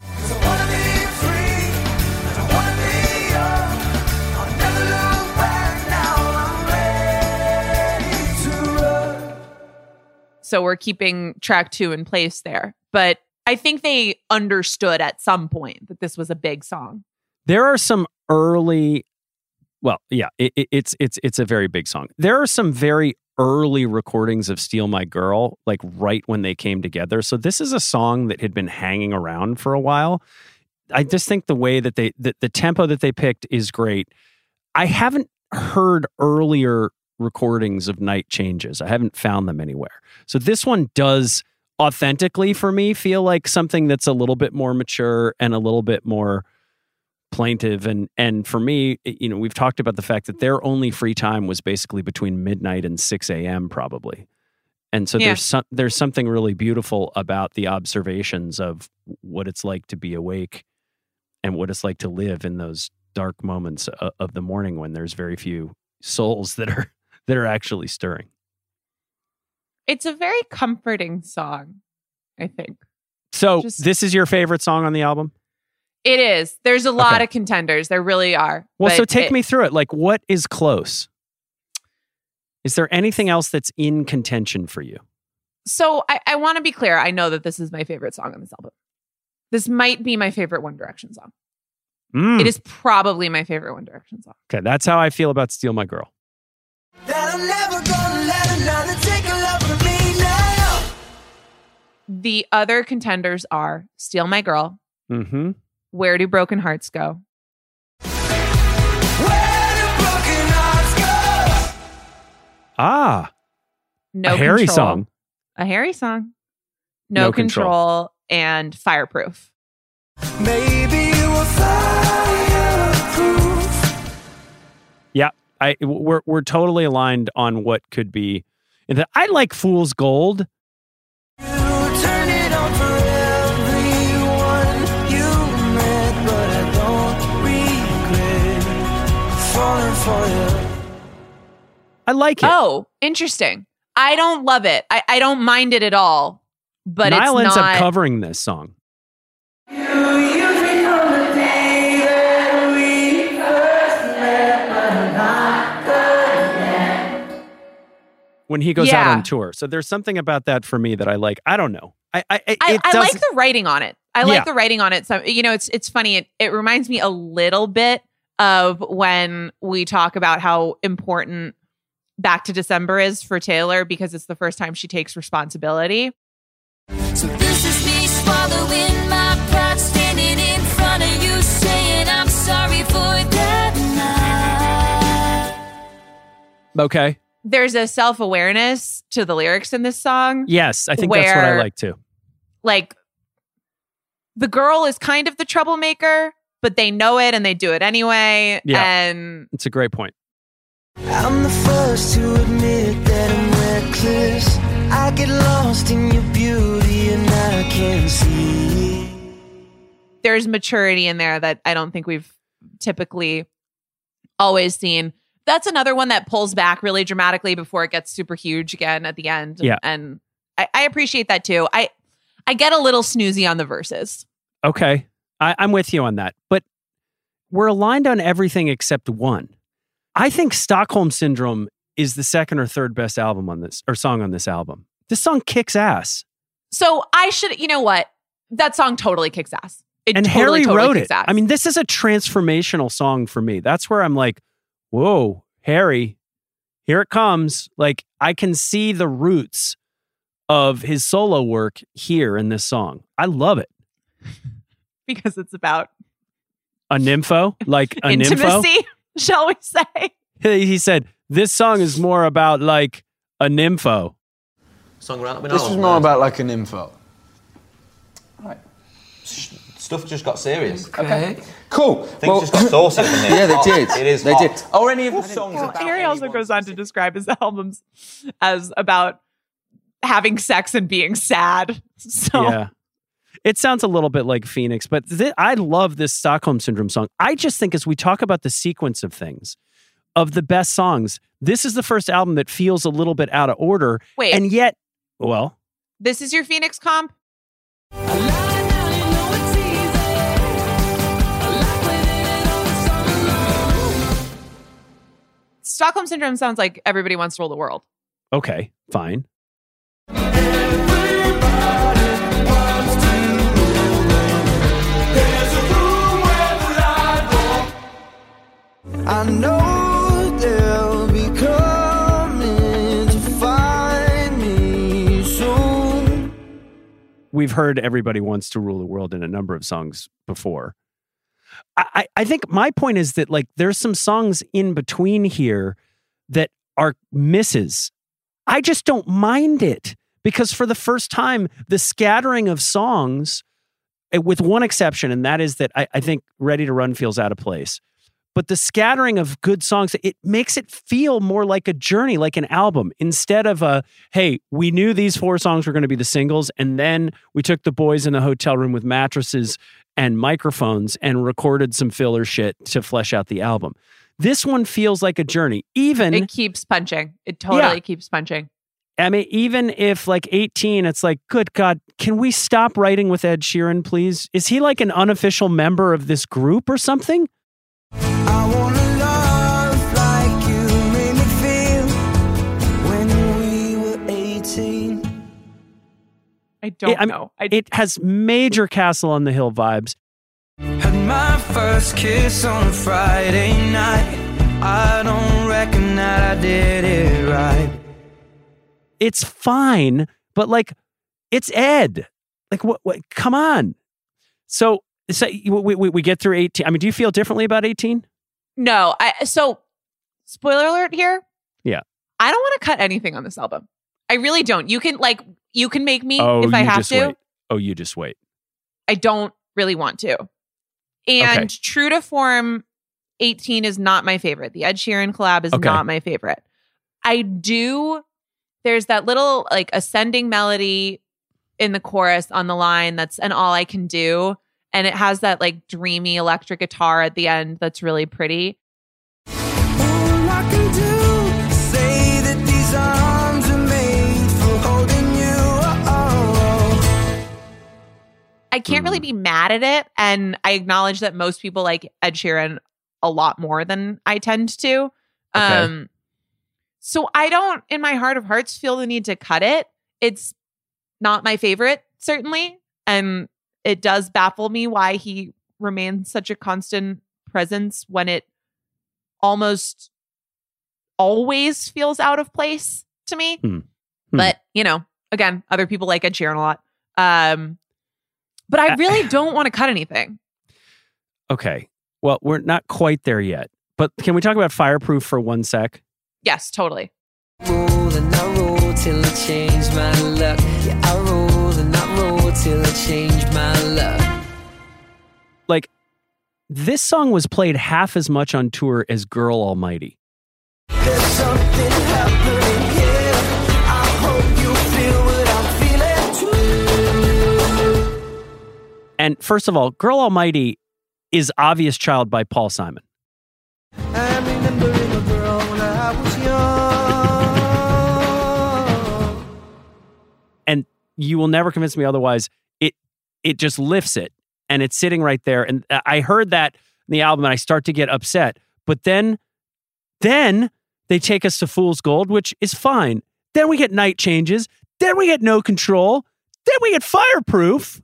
Speaker 3: So I wanna be free, and I wanna be young. I'll never look back now. I'm ready to run.
Speaker 1: So we're keeping track two in place there. But I think they understood at some point that this was a big song.
Speaker 2: there are some early well yeah it, it- it's it's it's a very big song. There are some very early recordings of steal my girl like right when they came together. So this is a song that had been hanging around for a while. I just think the way that they the, the tempo that they picked is great. I haven't heard earlier recordings of night changes. I haven't found them anywhere. So this one does authentically for me feel like something that's a little bit more mature and a little bit more plaintive. And and for me you know we've talked about the fact that their only free time was basically between midnight and 6 a.m probably. And so
Speaker 1: Yeah.
Speaker 2: there's some there's something really beautiful about the observations of what it's like to be awake and what it's like to live in those dark moments of, of the morning when there's very few souls that are [LAUGHS] that are actually stirring
Speaker 1: It's a very comforting song, I think.
Speaker 2: so
Speaker 1: Just-
Speaker 2: this is your favorite song on the album
Speaker 1: It is. There's a lot
Speaker 2: Okay.
Speaker 1: of contenders. There really are.
Speaker 2: well so take
Speaker 1: it-
Speaker 2: me through it like what is close is there anything else that's in contention for you
Speaker 1: So I, I want to be clear. I know that this is my favorite song on this album. This might be my favorite One Direction song.
Speaker 2: Mm.
Speaker 1: It is probably my favorite One Direction song.
Speaker 2: Okay, that's how I feel about Steal My Girl.
Speaker 1: The other contenders are Steal My Girl,
Speaker 2: Mm-hmm.
Speaker 1: Where Do Broken Hearts Go,
Speaker 3: Where do broken hearts go?
Speaker 2: Ah,
Speaker 1: No
Speaker 2: a Harry
Speaker 1: Control,
Speaker 2: song.
Speaker 1: a Harry song, No,
Speaker 2: No
Speaker 1: control.
Speaker 2: Control.
Speaker 1: and Fireproof.
Speaker 3: Maybe you were fireproof.
Speaker 2: Yeah, I we're we're totally aligned on what could be. And I like Fool's Gold.
Speaker 3: I
Speaker 2: like it.
Speaker 1: Oh, interesting. I don't love it. I, I don't mind it at all. But it's
Speaker 2: ends
Speaker 1: not.
Speaker 2: up covering this song.
Speaker 3: You used me from the day that we first met, but I'm not good yet.
Speaker 2: when he goes out on tour. So there's something about that for me that I like. I don't know. I I, I,
Speaker 1: I,
Speaker 2: it
Speaker 1: I
Speaker 2: does-
Speaker 1: like the writing on it. I
Speaker 2: Yeah.
Speaker 1: like the writing on it. So you know, it's it's funny. It it reminds me a little bit of when we talk about how important Back to December is for Taylor because it's the first time she takes responsibility.
Speaker 7: So this is me swallowing my pride, standing in front of you, saying I'm sorry for that night.
Speaker 2: okay.
Speaker 1: There's a self awareness to the lyrics in this song.
Speaker 2: Yes, I think that's what I like too.
Speaker 1: Like the girl is kind of the troublemaker, but they know it and they do it anyway.
Speaker 2: Yeah.
Speaker 1: And
Speaker 2: It's a great point.
Speaker 3: I'm the first to admit that I'm reckless. I get lost in your beauty and I can't see.
Speaker 1: there's maturity in there that I don't think we've typically always seen. That's another one that pulls back really dramatically before it gets super huge again at the end.
Speaker 2: Yeah.
Speaker 1: And I, I appreciate that too. I I get a little snoozy on the verses.
Speaker 2: Okay. I, I'm with you on that. But we're aligned on everything except one. I think Stockholm Syndrome is the second or third best album on this or song on this album. This song kicks ass.
Speaker 1: So I should, you know what? That song totally kicks ass. It
Speaker 2: and
Speaker 1: totally,
Speaker 2: Harry
Speaker 1: totally
Speaker 2: wrote
Speaker 1: kicks
Speaker 2: it.
Speaker 1: ass.
Speaker 2: I mean, this is a transformational song for me. That's where I'm like, whoa, Harry, here it comes. Like, I can see the roots of his solo work here in this song. I love it. [LAUGHS]
Speaker 1: because it's about
Speaker 2: A nympho, like a [LAUGHS] nympho.
Speaker 1: Intimacy, [LAUGHS] shall we say?
Speaker 2: he said this song is more about like A nympho.
Speaker 5: Song around.
Speaker 8: This was more about like an info. Right.
Speaker 5: Stuff just got serious.
Speaker 8: Okay. Cool.
Speaker 5: Things just got saucy from here.
Speaker 8: Yeah, they did.
Speaker 5: It is
Speaker 8: They
Speaker 5: hot.
Speaker 8: did. Are any of the songs
Speaker 1: Well,
Speaker 8: about
Speaker 1: Harry also goes on to describe his albums as about having sex and being sad. [LAUGHS] So
Speaker 2: Yeah. It sounds a little bit like Phoenix, but thi- I love this Stockholm Syndrome song. I just think as we talk about the sequence of things, of the best songs, this is the first album that feels a little bit out of order.
Speaker 1: Wait.
Speaker 2: And yet, well,
Speaker 1: this is your Phoenix comp? Stockholm Syndrome sounds like everybody wants to rule the world.
Speaker 2: okay, fine.
Speaker 3: I know they'll be coming to find me soon.
Speaker 2: We've heard everybody wants to rule the world in a number of songs before. I, I think my point is that like there's some songs in between here that are misses. I just don't mind it because for the first time, the scattering of songs, eh, with one exception, and that is that I, I think Ready to Run feels out of place. But the scattering of good songs, it makes it feel more like a journey, like an album, instead of a, hey, we knew these four songs were going to be the singles, and then we took the boys in the hotel room with mattresses and microphones and recorded some filler shit to flesh out the album. This one feels like a journey, even
Speaker 1: It keeps punching. It totally
Speaker 2: Yeah.
Speaker 1: keeps punching.
Speaker 2: I mean, even if like 18, it's like, good God, can we stop writing with Ed Sheeran, please? Is he like an unofficial member of this group or something?
Speaker 3: I wanna love like you made me feel when we were 18.
Speaker 1: I don't
Speaker 2: It-
Speaker 1: know. I,
Speaker 2: It has major Castle on the Hill vibes.
Speaker 3: Had my first kiss on a Friday night. I don't reckon that I did it right.
Speaker 2: It's fine, but like, it's Ed. Like, what? what come on. So, so we, we, we get through 18. I mean, do you feel differently about 18?
Speaker 1: no. I so spoiler alert here.
Speaker 2: Yeah.
Speaker 1: I don't want to cut anything on this album. I really don't. You can like you can make me
Speaker 2: Oh,
Speaker 1: if I have to.
Speaker 2: wait. Oh, you just wait.
Speaker 1: I don't really want to. And
Speaker 2: Okay.
Speaker 1: true to form, 18 is not my favorite. The Ed Sheeran collab is
Speaker 2: Okay.
Speaker 1: not my favorite. I do, there's that little like ascending melody in the chorus on the line that's an all I can do. And it has that like dreamy electric guitar at the end that's really pretty.
Speaker 3: I can do is say that these arms are made for holding you. Oh,
Speaker 1: I can't really be mad at it. And I acknowledge that most people like Ed Sheeran a lot more than I tend to.
Speaker 2: Okay.
Speaker 1: Um, so I don't, in my heart of hearts, feel the need to cut it. It's not my favorite, certainly. And it does baffle me why he remains such a constant presence when it almost always feels out of place to me.
Speaker 2: Hmm. Hmm.
Speaker 1: But, you know, again, other people like Ed Sheeran a lot. Um, but I
Speaker 2: Uh,
Speaker 1: really [SIGHS] don't want to cut anything.
Speaker 2: Okay. Well, we're not quite there yet. But can we talk about Fireproof for one sec?
Speaker 1: Yes, totally.
Speaker 3: roll Till I change my luck.
Speaker 2: Like, this song was played half as much on tour as Girl Almighty.
Speaker 3: There's something happening here. I hope you feel what I'm feeling too.
Speaker 2: And first of all, Girl Almighty is Obvious Child by Paul Simon.
Speaker 3: I'm
Speaker 2: you will never convince me otherwise. It it just lifts it and it's sitting right there. And I heard that in the album and I start to get upset. But then then they take us to Fool's Gold, which is fine. Then we get night changes. Then we get no control. Then we get fireproof.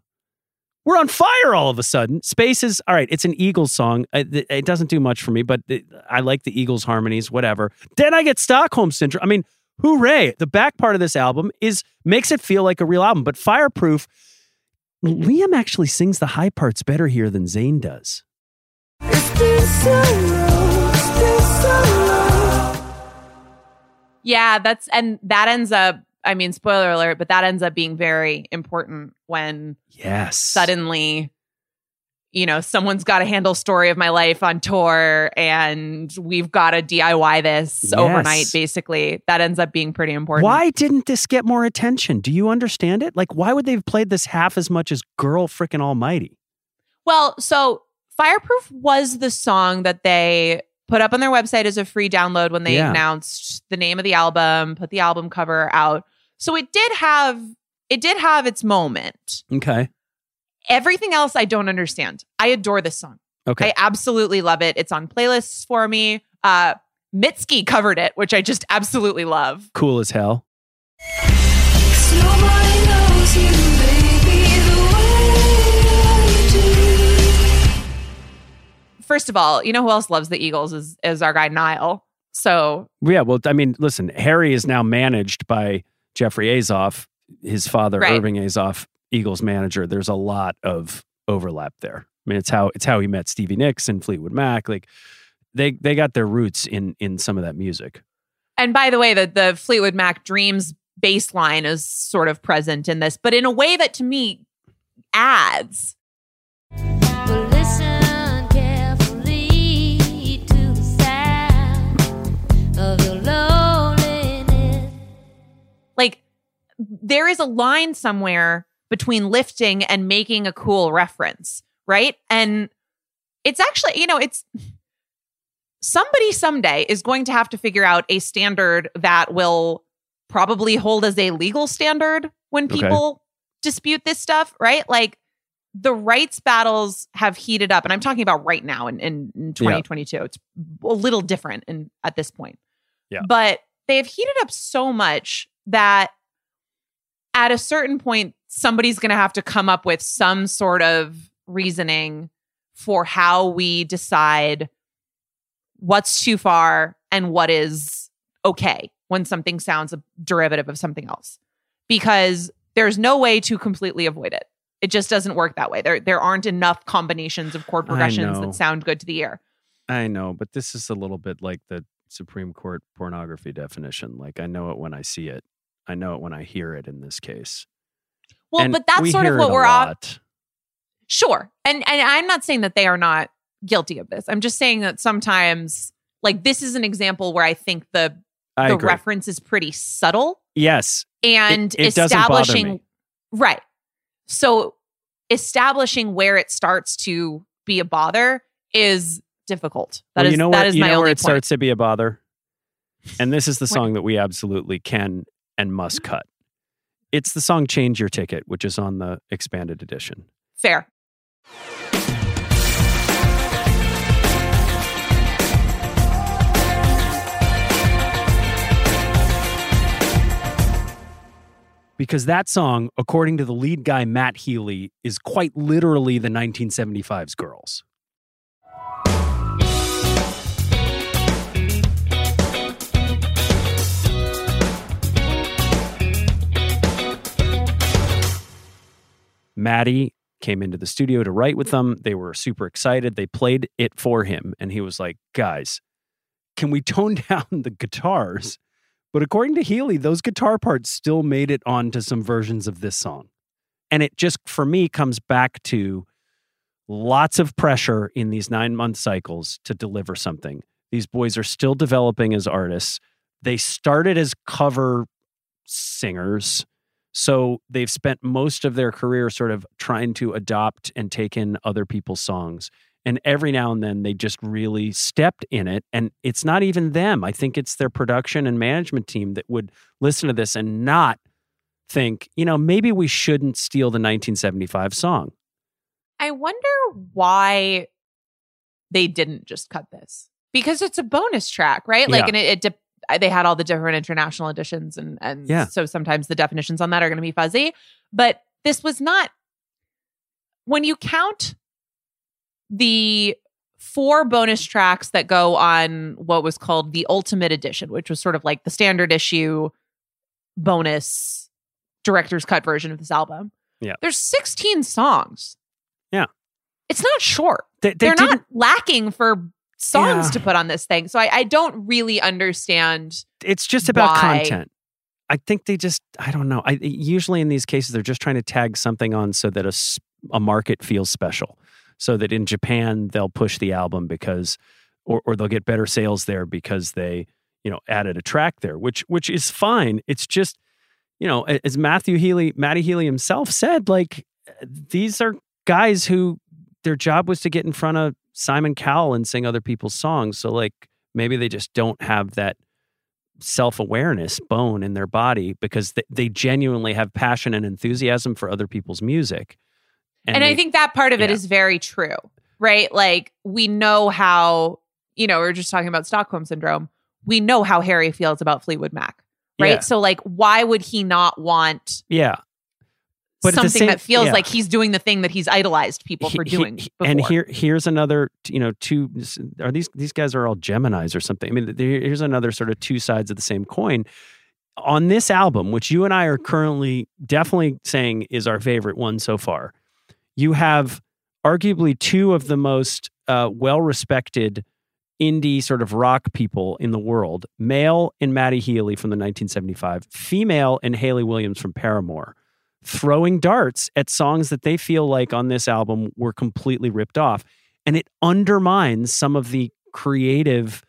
Speaker 2: We're on fire all of a sudden. Space is all right. It's an Eagles song. It, doesn't do much for me, but I like the Eagles harmonies, whatever. Then I get Stockholm syndrome. I mean, hooray! The back part of this album is makes it feel like a real album. But Fireproof, Liam actually sings the high parts better here than Zayn does.
Speaker 3: It's been so long, it's been so long.
Speaker 1: Yeah, that's and that ends up. I mean, spoiler alert, but that ends up being very important when
Speaker 2: Yes.
Speaker 1: suddenly, you know, someone's got to handle story of my life on tour, and we've got to DIY this
Speaker 2: Yes.
Speaker 1: overnight. Basically, that ends up being pretty important.
Speaker 2: Why didn't this get more attention? Do you understand it? Like, why would they have played this half as much as Girl Frickin' Almighty?
Speaker 1: Well, so Fireproof was the song that they put up on their website as a free download when they
Speaker 2: Yeah.
Speaker 1: announced the name of the album, put the album cover out. So it did have it did have its moment.
Speaker 2: Okay.
Speaker 1: Everything else I don't understand. I adore this song.
Speaker 2: Okay.
Speaker 1: I absolutely love it. It's on playlists for me. Uh Mitski covered it, which I just absolutely love.
Speaker 2: cool as hell.
Speaker 7: You, baby, the way you do.
Speaker 1: First of all, you know who else loves the Eagles is is our guy Niall. So
Speaker 2: Yeah. Well, I mean, listen, Harry is now managed by Jeffrey Azoff, his father,
Speaker 1: Right.
Speaker 2: Irving Azoff, Eagles manager. There's a lot of overlap there. I mean, it's how it's how he met Stevie Nicks and Fleetwood Mac. Like they they got their roots in in some of that music.
Speaker 1: And by the way, the the Fleetwood Mac Dreams bass line is sort of present in this, but in a way that to me adds.
Speaker 7: But listen carefully to the sound of your loneliness.
Speaker 1: Like there is a line somewhere between lifting and making a cool reference, right? And it's actually, you know, it's somebody someday is going to have to figure out a standard that will probably hold as a legal standard when
Speaker 2: Okay.
Speaker 1: people dispute this stuff, right? Like the rights battles have heated up, and I'm talking about right now in, in, in 2022. It's a little different in at this point.
Speaker 2: Yeah.
Speaker 1: But they have heated up so much that at a certain point, somebody's going to have to come up with some sort of reasoning for how we decide what's too far and what is okay when something sounds a derivative of something else. Because there's no way to completely avoid it. It just doesn't work that way. There there aren't enough combinations of chord progressions that sound good to the ear.
Speaker 2: I know, but this is a little bit like the Supreme Court pornography definition. Like I know it when I see it. I know it when I hear it in this case.
Speaker 1: Well,
Speaker 2: And
Speaker 1: but that's
Speaker 2: we
Speaker 1: sort of what we're off. Sure. And and I'm not saying that they are not guilty of this. I'm just saying that sometimes like this is an example where I think the
Speaker 2: I
Speaker 1: the
Speaker 2: agree.
Speaker 1: reference is pretty subtle
Speaker 2: yes.
Speaker 1: and
Speaker 2: it bother
Speaker 1: establishing
Speaker 2: me.
Speaker 1: right. So establishing where it starts to be a bother is difficult. That
Speaker 2: well,
Speaker 1: is
Speaker 2: you know
Speaker 1: is
Speaker 2: you
Speaker 1: my
Speaker 2: know where it
Speaker 1: point.
Speaker 2: starts to be a bother? And this is the [LAUGHS] song that we absolutely can and must mm-hmm. cut. It's the song Change Your Ticket, which is on the expanded edition.
Speaker 1: Fair.
Speaker 2: Because that song, according to the lead guy, Matt Healy, is quite literally the 1975's Girls. Maddie came into the studio to write with them. They were super excited. They played it for him, and he was like, Guys, can we tone [LAUGHS] down the guitars? But according to Healy, those guitar parts still made it onto some versions of this song. And it just, for me, comes back to lots of pressure in these nine month cycles to deliver something. These boys are still developing as artists. They started as cover singers. So they've spent most of their career sort of trying to adopt and take in other people's songs. And every now and then they just really stepped in it. And it's not even them. I think it's their production and management team that would listen to this and not think, you know, maybe we shouldn't steal the 1975 song.
Speaker 1: I wonder why they didn't just cut this because it's a bonus track, right? Like,
Speaker 2: Yeah.
Speaker 1: and it, it de- they had all the different international editions, and and
Speaker 2: Yeah.
Speaker 1: so sometimes the definitions on that are going to be fuzzy. But this was not when you count the four bonus tracks that go on what was called the Ultimate Edition, which was sort of like the standard issue bonus director's cut version of this album.
Speaker 2: Yeah.
Speaker 1: There's 16 songs.
Speaker 2: Yeah.
Speaker 1: It's not short.
Speaker 2: They, they
Speaker 1: are not lacking for songs
Speaker 2: Yeah.
Speaker 1: to put on this thing. So I, I don't really understand.
Speaker 2: It's just about
Speaker 1: Why?
Speaker 2: content. I think they just, I don't know. I usually in these cases they're just trying to tag something on so that a, a market feels special. So that in Japan they'll push the album because or or they'll get better sales there because they, you know, added a track there, which which is fine. It's just, you know, as Matthew Healy, Matty Healy himself said, like eh, these are guys who their job was to get in front of Simon Cowell and sing other people's songs. So like maybe they just don't have that self-awareness bone in their body because they, they genuinely have passion and enthusiasm for other people's music.
Speaker 1: And, I
Speaker 2: they-
Speaker 1: think that part of it
Speaker 2: yeah.
Speaker 1: is very true, right? Like we know how, you know, we are just talking about Stockholm syndrome. We know how Harry feels about Fleetwood Mac, right?
Speaker 2: Yeah.
Speaker 1: So like, why would he not want
Speaker 2: yeah. But
Speaker 1: something
Speaker 2: same-
Speaker 1: that feels
Speaker 2: yeah.
Speaker 1: like he's doing the thing that he's idolized people for
Speaker 2: He- he-
Speaker 1: doing
Speaker 2: he-
Speaker 1: before?
Speaker 2: And here, here's another, you know, two. Are these these guys are all Gemini's or something? I mean, here's another sort of two sides of the same coin. On this album, which you and I are currently definitely saying is our favorite one so far, you have arguably two of the most uh, well-respected indie sort of rock people in the world: male in Matty Healy from the 1975, female in Hayley Williams from Paramore throwing darts at songs that they feel like on this album were completely ripped off. And it undermines some of the creative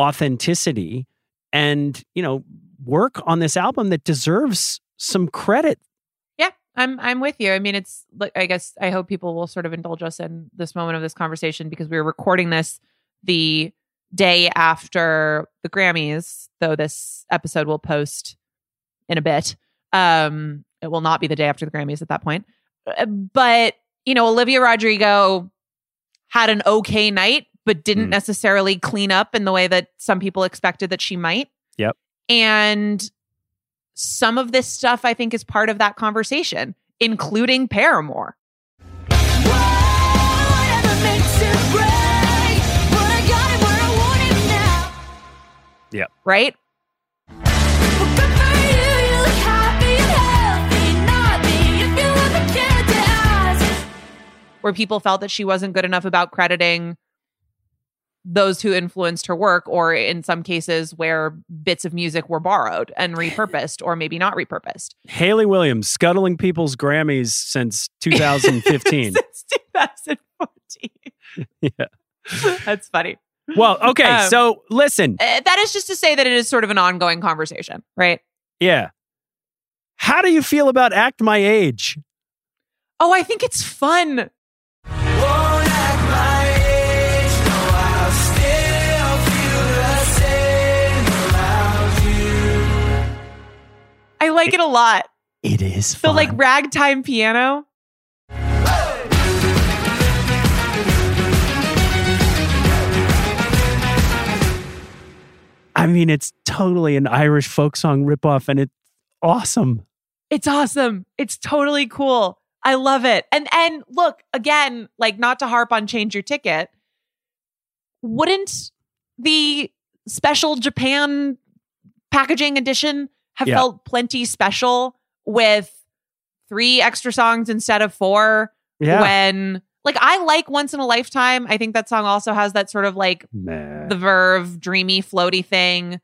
Speaker 2: authenticity and, you know, work on this album that deserves some credit.
Speaker 1: Yeah, I'm I'm with you. I mean, it's I guess I hope people will sort of indulge us in this moment of this conversation because we were recording this the day after the Grammys, though this episode will post in a bit. Um, it will not be the day after the Grammys at that point. Uh, But, you know, Olivia Rodrigo had an okay night, but didn't
Speaker 2: Mm.
Speaker 1: necessarily clean up in the way that some people expected that she might.
Speaker 2: Yep.
Speaker 1: And some of this stuff I think is part of that conversation, including Paramore.
Speaker 2: Yep.
Speaker 1: Right? Where people felt that she wasn't good enough about crediting those who influenced her work, or in some cases where bits of music were borrowed and repurposed, or maybe not repurposed.
Speaker 2: Hayley Williams scuttling people's Grammys since [LAUGHS] 2015.
Speaker 1: Since 2014. [LAUGHS]
Speaker 2: yeah.
Speaker 1: That's funny.
Speaker 2: Well, okay.
Speaker 1: Um,
Speaker 2: so listen,
Speaker 1: Uh, that is just to say that it is sort of an ongoing conversation, right?
Speaker 2: yeah. How do you feel about Act My Age?
Speaker 1: Oh, I think it's fun. I like it a lot.
Speaker 2: It is
Speaker 1: So
Speaker 2: fun.
Speaker 1: like ragtime piano.
Speaker 2: I mean, it's totally an Irish folk song ripoff, and it's awesome.
Speaker 1: It's awesome. It's totally cool. I love it. And and look, again, like not to harp on change your ticket. Wouldn't the special Japan packaging edition have
Speaker 2: Yeah.
Speaker 1: felt plenty special with three extra songs instead of four?
Speaker 2: Yeah.
Speaker 1: When like I like Once in a Lifetime. I think that song also has that sort of like
Speaker 2: Nah.
Speaker 1: the verve, dreamy, floaty thing.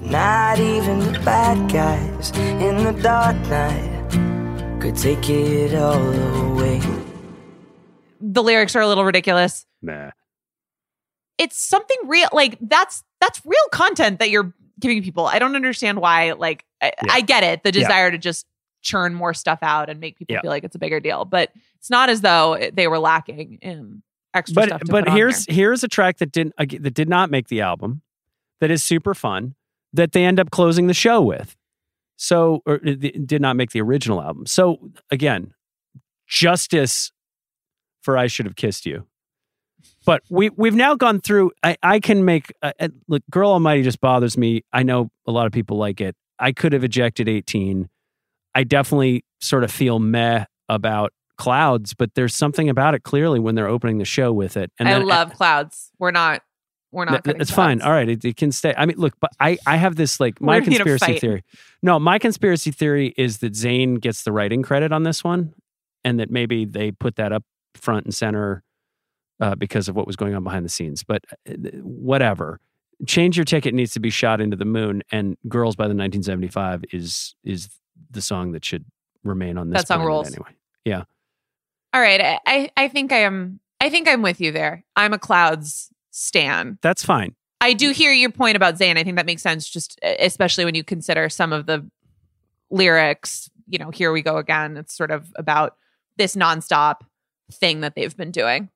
Speaker 3: Not even the bad guys in the dark night could take it all away.
Speaker 1: The lyrics are a little ridiculous.
Speaker 2: Nah.
Speaker 1: it's something real like that's that's real content that you're giving people i don't understand why like i,
Speaker 2: Yeah.
Speaker 1: I get it the
Speaker 2: Yeah.
Speaker 1: desire to just churn more stuff out and make people
Speaker 2: Yeah.
Speaker 1: feel like it's a bigger deal but it's not as though it- they were lacking in extra stuff
Speaker 2: But
Speaker 1: to
Speaker 2: but here's here's a track that didn't that did not make the album, that is super fun, that they end up closing the show with. So or did not make the original album. So again, justice for I should have kissed you. But we we've now gone through. I I can make uh, uh, look. Girl Almighty just bothers me. I know a lot of people like it. I could have ejected eighteen. I definitely sort of feel meh about clouds, but there's something about it clearly when they're opening the show with it.
Speaker 1: And I
Speaker 2: then-
Speaker 1: love clouds we're not we're not
Speaker 2: Th- it's fine. All right, it, it can stay. I mean, look, but I I have this like my
Speaker 1: We're gonna need a
Speaker 2: conspiracy theory. No, my conspiracy theory is that Zayn gets the writing credit on this one, and that maybe they put that up front and center uh, because of what was going on behind the scenes. But uh, whatever. Change your ticket needs to be shot into the moon, and "Girls" by the 1975 is is the song that should remain on this.
Speaker 1: That song rules.
Speaker 2: anyway. Yeah,
Speaker 1: All right, I, I think I am. I think I'm with you there. I'm a Clouds stan.
Speaker 2: that's fine.
Speaker 1: I do hear your point about Zayn. I think that makes sense, just especially when you consider some of the lyrics. You know, here we go again. It's sort of about this nonstop thing that they've been doing.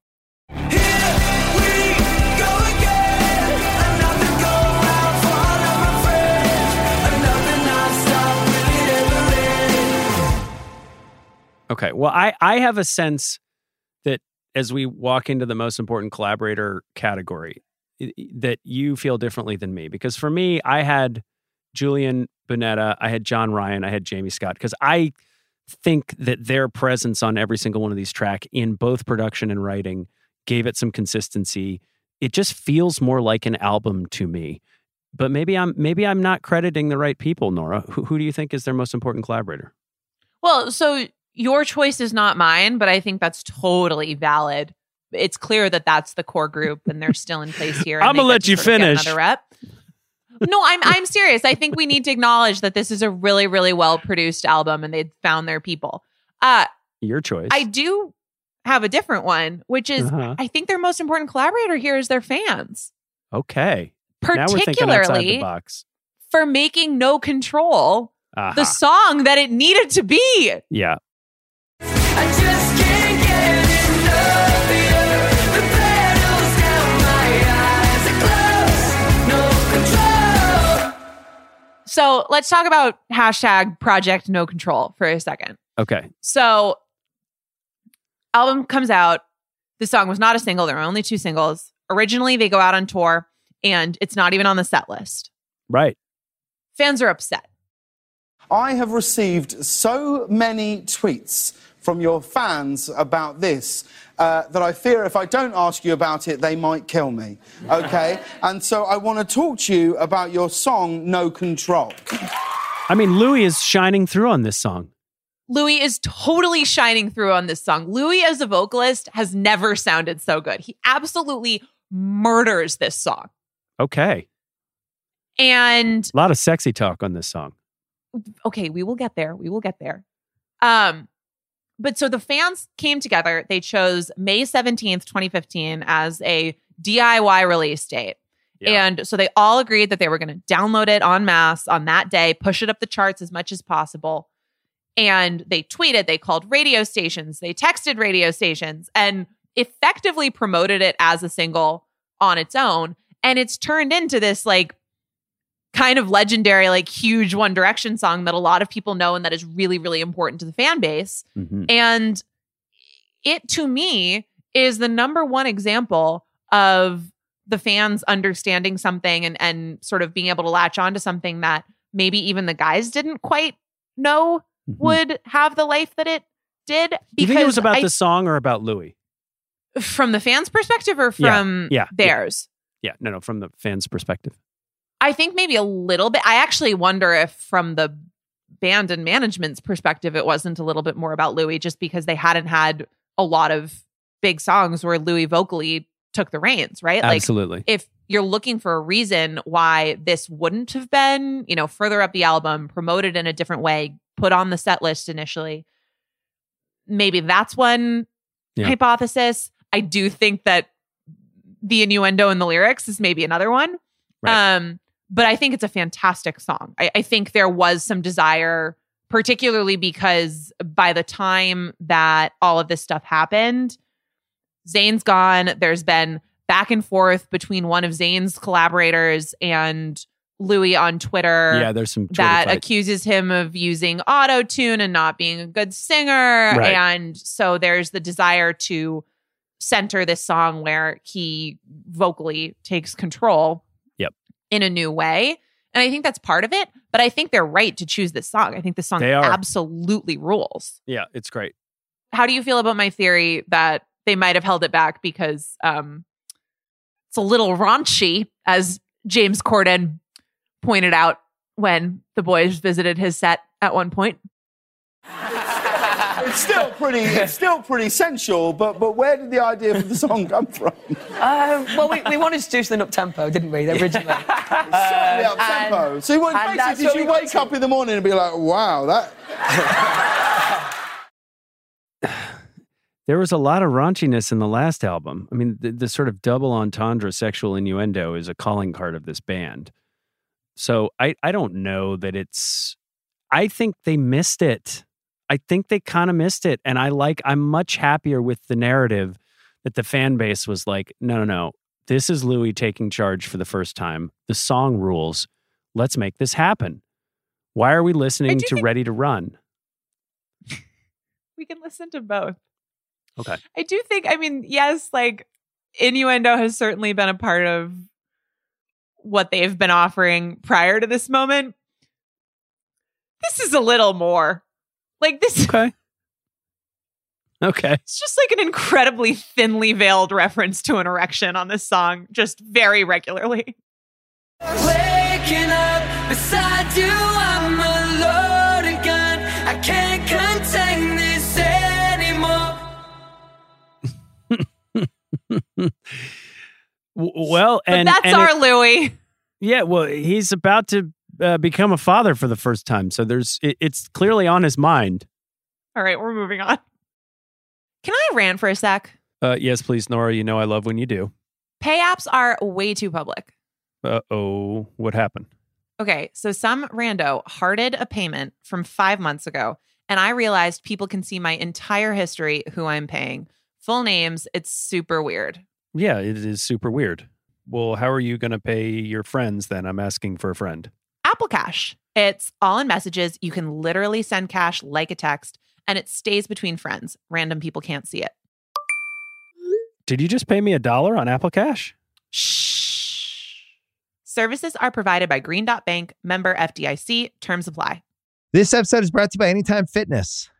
Speaker 2: Okay. Well, I I have a sense that as we walk into the most important collaborator category, that you feel differently than me because for me, I had Julian Bunetta, I had John Ryan, I had Jamie Scott because I think that their presence on every single one of these track in both production and writing gave it some consistency. It just feels more like an album to me. But maybe I'm maybe I'm not crediting the right people, Nora. Who, who do you think is their most important collaborator?
Speaker 1: Well, so your choice is not mine, but I think that's totally valid. It's clear that that's the core group, and they're still in place here.
Speaker 2: I'ma let you
Speaker 1: sort of get
Speaker 2: finish.
Speaker 1: Another rep. No, I'm I'm serious. I think we need to acknowledge that this is a really really well produced album, and they found their people. Uh,
Speaker 2: Your choice.
Speaker 1: I do have a different one, which is
Speaker 2: Uh-huh.
Speaker 1: I think their most important collaborator here is their fans,
Speaker 2: Okay. now we're the
Speaker 1: particularly
Speaker 2: box.
Speaker 1: for making No Control
Speaker 2: Aha.
Speaker 1: the song that it needed to be.
Speaker 2: yeah.
Speaker 3: I just can't get enough of you. The petals down my eyes are closed. No control.
Speaker 1: So let's talk about hashtag Project No Control for a second.
Speaker 2: Okay.
Speaker 1: So, album comes out. The song was not a single. There were only two singles. Originally, they go out on tour, and it's not even on the set list.
Speaker 2: Right.
Speaker 1: Fans are upset.
Speaker 9: I have received so many tweets from your fans about this uh, that I fear if I don't ask you about it, they might kill me. Okay? [LAUGHS] and so I want to talk to you about your song, No Control.
Speaker 2: I mean, Louis is shining through on this song.
Speaker 1: Louis is totally shining through on this song. Louis, as a vocalist, has never sounded so good. He absolutely murders this song.
Speaker 2: Okay.
Speaker 1: And
Speaker 2: A lot of sexy talk on this song.
Speaker 1: okay, we will get there. We will get there. Um, but so the fans came together. They chose May 17th, 2015 as a DIY release date.
Speaker 2: Yeah.
Speaker 1: And so they all agreed that they were going to download it en masse on that day, push it up the charts as much as possible. And they tweeted, they called radio stations, they texted radio stations, and effectively promoted it as a single on its own. And it's turned into this like kind of legendary, like huge One Direction song that a lot of people know and that is really, really important to the fan base.
Speaker 2: Mhm.
Speaker 1: And it to me is the number one example of the fans understanding something and and sort of being able to latch onto something that maybe even the guys didn't quite know
Speaker 2: Mhm.
Speaker 1: would have the life that it did.
Speaker 2: you think it was about
Speaker 1: I-
Speaker 2: the song or about Louis?
Speaker 1: from the fans' perspective or from
Speaker 2: yeah, yeah.
Speaker 1: theirs.
Speaker 2: Yeah. No, no, from the fans' perspective.
Speaker 1: I think maybe a little bit. I actually wonder if from the band and management's perspective, it wasn't a little bit more about Louis just because they hadn't had a lot of big songs where Louis vocally took the reins, right?
Speaker 2: Absolutely.
Speaker 1: Like if you're looking for a reason why this wouldn't have been, you know, further up the album, promoted in a different way, put on the set list initially, maybe that's one
Speaker 2: Yeah.
Speaker 1: hypothesis. I do think that the innuendo in the lyrics is maybe another one.
Speaker 2: Right.
Speaker 1: Um, but I think it's a fantastic song. I, I think there was some desire, particularly because by the time that all of this stuff happened, Zayn's gone. There's been back and forth between one of Zayn's collaborators and Louis on Twitter
Speaker 2: yeah, there's some Twitter
Speaker 1: that
Speaker 2: fight.
Speaker 1: accuses him of using auto tune and not being a good singer.
Speaker 2: Right.
Speaker 1: And so there's the desire to center this song where he vocally takes control
Speaker 2: Yep.
Speaker 1: in a new way. And I think that's part of it. But I think they're right to choose this song. I think this song absolutely rules.
Speaker 2: yeah, it's great.
Speaker 1: How do you feel about my theory that they might have held it back because um, it's a little raunchy, as James Corden pointed out when the boys visited his set at one point? [LAUGHS]
Speaker 9: it's still pretty. It's still pretty sensual. But but where did the idea for the song come from?
Speaker 10: Um, [LAUGHS] well, we, we wanted to do something up tempo, didn't we, originally? [LAUGHS]
Speaker 9: Certainly up tempo. So what,
Speaker 10: and
Speaker 9: basically, did you wake
Speaker 10: to.
Speaker 9: up in the morning and be like, "Wow, that." [SIGHS]
Speaker 2: There was a lot of raunchiness in the last album. I mean, the, the sort of double entendre sexual innuendo is a calling card of this band. So I, I don't know that it's. I think they missed it. I think they kind of missed it. And I like, I'm much happier with the narrative that the fan base was like, no, no, no. This is Louis taking charge for the first time. The song rules. Let's make this happen. Why are we listening to
Speaker 1: think-
Speaker 2: Ready to Run? [LAUGHS]
Speaker 1: We can listen to both.
Speaker 2: Okay.
Speaker 1: I do think, I mean, yes, like innuendo has certainly been a part of what they've been offering prior to this moment. This is a little more. Like this [LAUGHS]
Speaker 2: Okay. Okay.
Speaker 1: it's just like an incredibly thinly veiled reference to an erection on this song, just very regularly.
Speaker 3: Waking up beside you, I'm a loaded gun. I can't contain this anymore. [LAUGHS]
Speaker 2: Well,
Speaker 1: But
Speaker 2: and
Speaker 1: that's
Speaker 2: and
Speaker 1: our
Speaker 2: it-
Speaker 1: Louis.
Speaker 2: yeah. Well, he's about to uh, become a father for the first time, so there's it, it's clearly on his mind.
Speaker 1: All right, we're moving on. Can I rant for a sec?
Speaker 2: Uh, yes, please, Nora. You know I love when you do.
Speaker 1: Pay apps are way too public.
Speaker 2: Uh oh, what happened?
Speaker 1: Okay, so some rando hearted a payment from five months ago, and I realized people can see my entire history, who I'm paying, full names. It's super weird.
Speaker 2: Yeah, it is super weird. Well, how are you going to pay your friends then? I'm asking for a friend.
Speaker 1: Apple Cash. It's all in messages. You can literally send cash like a text, and it stays between friends. Random people can't see it.
Speaker 2: Did you just pay me a dollar on Apple Cash? Shh.
Speaker 1: Services are provided by Green Dot Bank, member FDIC. Terms apply.
Speaker 11: This episode is brought to you by Anytime Fitness.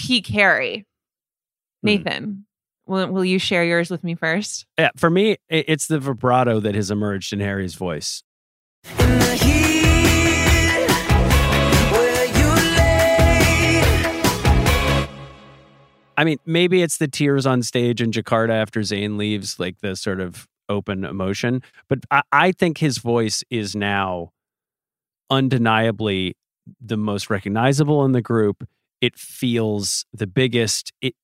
Speaker 1: peak Harry. Hmm. Nathan, will, will you share yours with me first?
Speaker 2: Yeah, for me, it's the vibrato that has emerged in Harry's voice. I mean, maybe it's the tears on stage in Jakarta after Zayn leaves, like the sort of open emotion. But I, I think his voice is now undeniably the most recognizable in the group. It feels the biggest. It.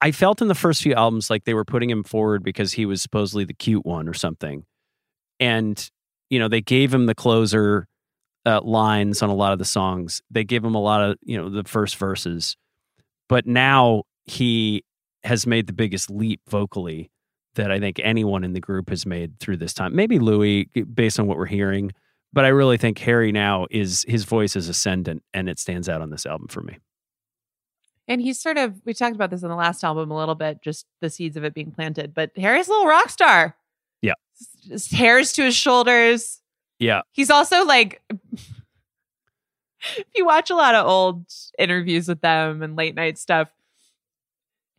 Speaker 2: I- felt in the first few albums like they were putting him forward because he was supposedly the cute one or something, and you know they gave him the closer uh, lines on a lot of the songs. They gave him a lot of you know the first verses, but now he has made the biggest leap vocally that I think anyone in the group has made through this time. Maybe Louis, based on what we're hearing, but I really think Harry now is his voice is ascendant, and it stands out on this album for me.
Speaker 1: And he's sort of, we talked about this in the last album a little bit, just the seeds of it being planted, but Harry's a little rock star.
Speaker 2: Yeah,
Speaker 1: His hair's to his shoulders.
Speaker 2: yeah.
Speaker 1: He's also like, [LAUGHS] if you watch a lot of old interviews with them and late night stuff,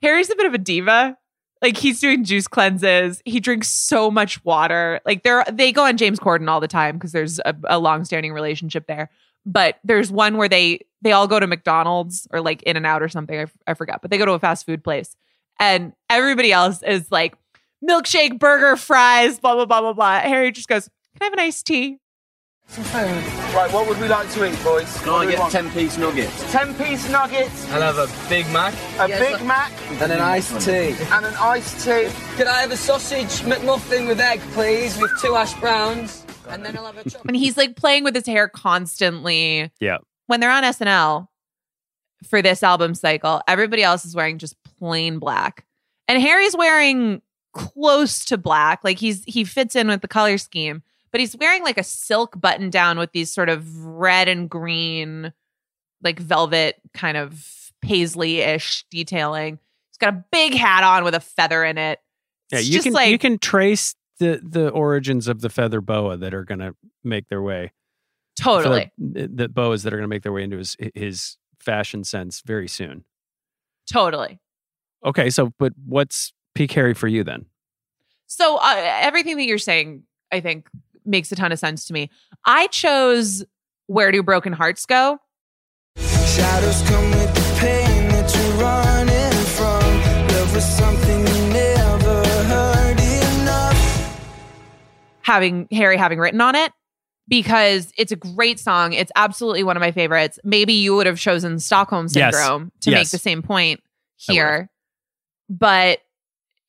Speaker 1: Harry's a bit of a diva. Like he's doing juice cleanses. He drinks so much water. Like they're they go on James Corden all the time because there's a, a long-standing relationship there. But there's one where they they all go to McDonald's or like In and Out or something. I, I forgot. But they go to a fast food place, and everybody else is like milkshake, burger, fries, blah blah blah blah blah. Harry just goes, "Can I have an iced tea?"
Speaker 8: Right, what would we like to eat, boys?
Speaker 12: Can I get 10 piece nuggets?
Speaker 8: 10 piece nuggets,
Speaker 12: I'll have a Big Mac.
Speaker 8: a Big Mac,
Speaker 12: And an iced tea.
Speaker 8: and an iced tea.
Speaker 10: Could I have a sausage McMuffin with egg, please, with two hash browns? And then I'll have a chocolate.
Speaker 1: And he's like playing with his hair constantly.
Speaker 2: Yeah.
Speaker 1: when they're on SNL for this album cycle, everybody else is wearing just plain black. And Harry's wearing close to black. Like he's he fits in with the color scheme, but he's wearing like a silk button down with these sort of red and green like velvet kind of paisley-ish detailing. He's got a big hat on with a feather in it.
Speaker 2: Yeah, you
Speaker 1: just
Speaker 2: can
Speaker 1: like
Speaker 2: you can trace the the origins of the feather boa that are going to make their way.
Speaker 1: Totally.
Speaker 2: like the the boas that are going to make their way into his his fashion sense very soon.
Speaker 1: Totally.
Speaker 2: Okay, so but what's peak Harry for you then?
Speaker 1: So uh, everything that you're saying, I think, makes a ton of sense to me. I chose "Where Do Broken Hearts Go."
Speaker 3: Shadows come with the pain that you're running from. Love was something you never heard enough.
Speaker 1: having Harry having written on it because it's a great song. It's absolutely one of my favorites. Maybe you would have chosen Stockholm
Speaker 2: Yes.
Speaker 1: Syndrome to make the same point
Speaker 2: I would have.
Speaker 1: here. But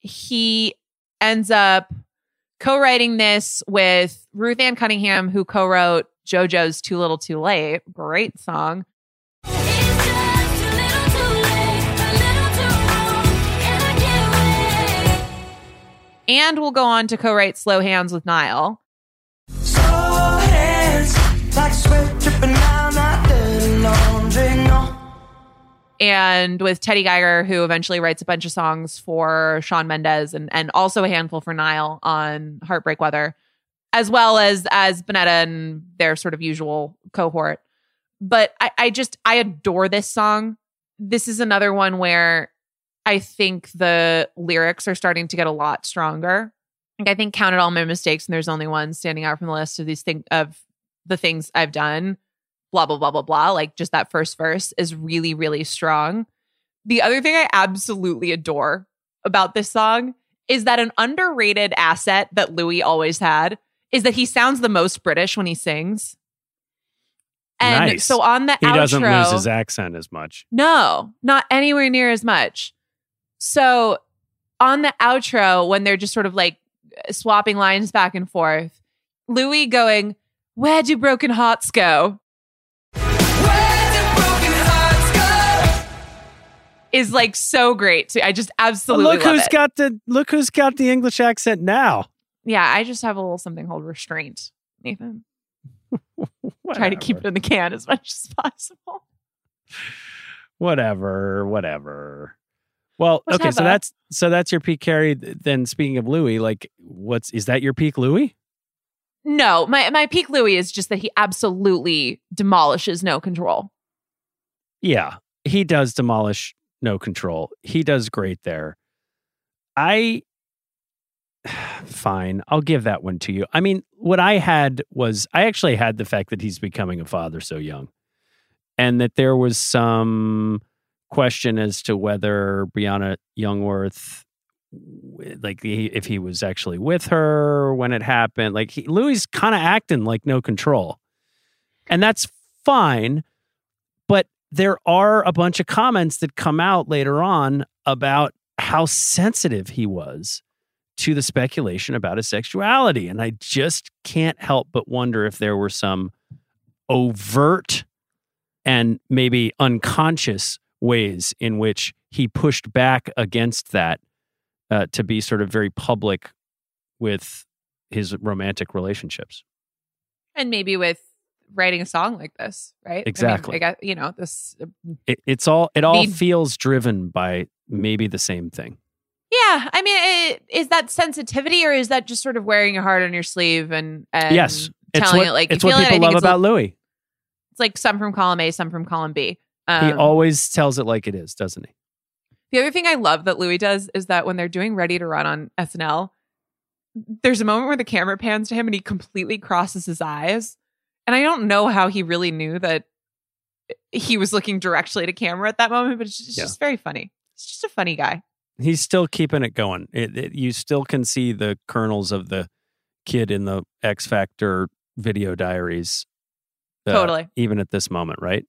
Speaker 1: he ends up co-writing this with Ruth-Anne Cunningham, who co-wrote JoJo's Too Little Too Late. Great song. And we'll go on to co-write Slow Hands with Niall.
Speaker 3: Hands like sweat down laundry. No.
Speaker 1: And with Teddy Geiger, who eventually writes a bunch of songs for Shawn Mendes and, and also a handful for Niall on Heartbreak Weather, as well as as Bunetta and their sort of usual cohort. But I, I just I adore this song. This is another one where I think the lyrics are starting to get a lot stronger. Like I think counted all my mistakes, and there's only one standing out from the list of these thing of the things I've done blah blah blah blah blah like just that first verse is really really strong the other thing i absolutely adore about this song is that an underrated asset that louis always had is that he sounds the most british when he sings and
Speaker 2: nice.
Speaker 1: so on the outro.
Speaker 2: he
Speaker 1: outro
Speaker 2: doesn't lose his accent as much.
Speaker 1: no, not anywhere near as much. So on the outro, when they're just sort of like swapping lines back and forth, Louis going, Where do broken hearts go? Is like so great. So I just absolutely
Speaker 2: look
Speaker 1: love
Speaker 2: who's
Speaker 1: it.
Speaker 2: got the look who's got the English accent now.
Speaker 1: yeah, I just have a little something called restraint, Nathan. [LAUGHS] Try to keep it in the can as much as possible.
Speaker 2: Whatever, whatever. Well, okay, so that's so that's your peak Harry. Then speaking of Louis, like what's is that your peak Louis?
Speaker 1: No, my my peak Louis is just that he absolutely demolishes no control.
Speaker 2: Yeah, he does demolish no control. He does great there. I fine, I'll give that one to you. I mean, what I had was I actually had the fact that he's becoming a father so young. And that there was some question as to whether Briana Jungwirth like if he was actually with her when it happened. Like he, Louis kind of acting like no control. And that's fine, there are a bunch of comments that come out later on about how sensitive he was to the speculation about his sexuality. And I just can't help but wonder if there were some overt and maybe unconscious ways in which he pushed back against that uh, to be sort of very public with his romantic relationships.
Speaker 1: And maybe with writing a song like this, right? I mean,
Speaker 2: Exactly.
Speaker 1: I got, you know, this.
Speaker 2: It, it's all it all feels driven by maybe the same thing.
Speaker 1: Yeah, I mean, it, is that sensitivity or is that just sort of wearing your heart on your sleeve and, and
Speaker 2: yes,
Speaker 1: telling
Speaker 2: what,
Speaker 1: it like
Speaker 2: it's what
Speaker 1: it?
Speaker 2: People
Speaker 1: think
Speaker 2: love about
Speaker 1: like,
Speaker 2: Louis.
Speaker 1: It's like some from column A, some from column B.
Speaker 2: he
Speaker 1: Um,
Speaker 2: always tells it like it is, doesn't he?
Speaker 1: The other thing I love that Louis does is that when they're doing Ready to Run on SNL, there's a moment where the camera pans to him and he completely crosses his eyes. And I don't know how he really knew that he was looking directly to camera at that moment, but it's just, it's
Speaker 2: Yeah.
Speaker 1: just very funny. He's just a funny guy.
Speaker 2: He's still keeping it going. It, it, you still can see the kernels of the kid in the X Factor video diaries. uh,
Speaker 1: Totally.
Speaker 2: Even at this moment, right?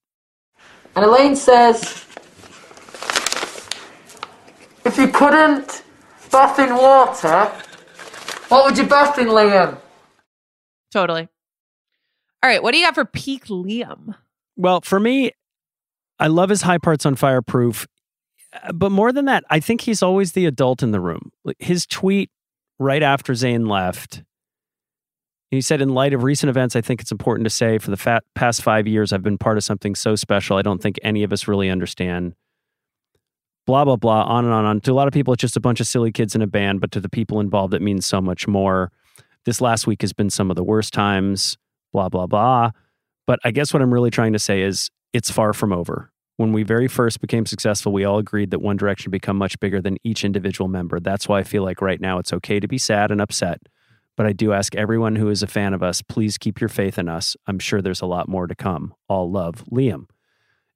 Speaker 13: And Elaine says, if you couldn't bath in water, what would you bath in, Liam?
Speaker 1: Totally. All right. What do you got for peak Liam?
Speaker 2: Well, for me, I love his high parts on Fireproof. Uh, But more than that, I think he's always the adult in the room. His tweet right after Zayn left, he said, In light of recent events, I think it's important to say for the fa- past five years, I've been part of something so special. I don't think any of us really understand. Blah, blah, blah, on and on on. To a lot of people, it's just a bunch of silly kids in a band, but to the people involved, it means so much more. This last week has been some of the worst times, blah, blah, blah. But I guess what I'm really trying to say is it's far from over. When we very first became successful, we all agreed that One Direction become much bigger than each individual member. That's why I feel like right now it's okay to be sad and upset. But I do ask everyone who is a fan of us, please keep your faith in us. I'm sure there's a lot more to come. All love, Liam.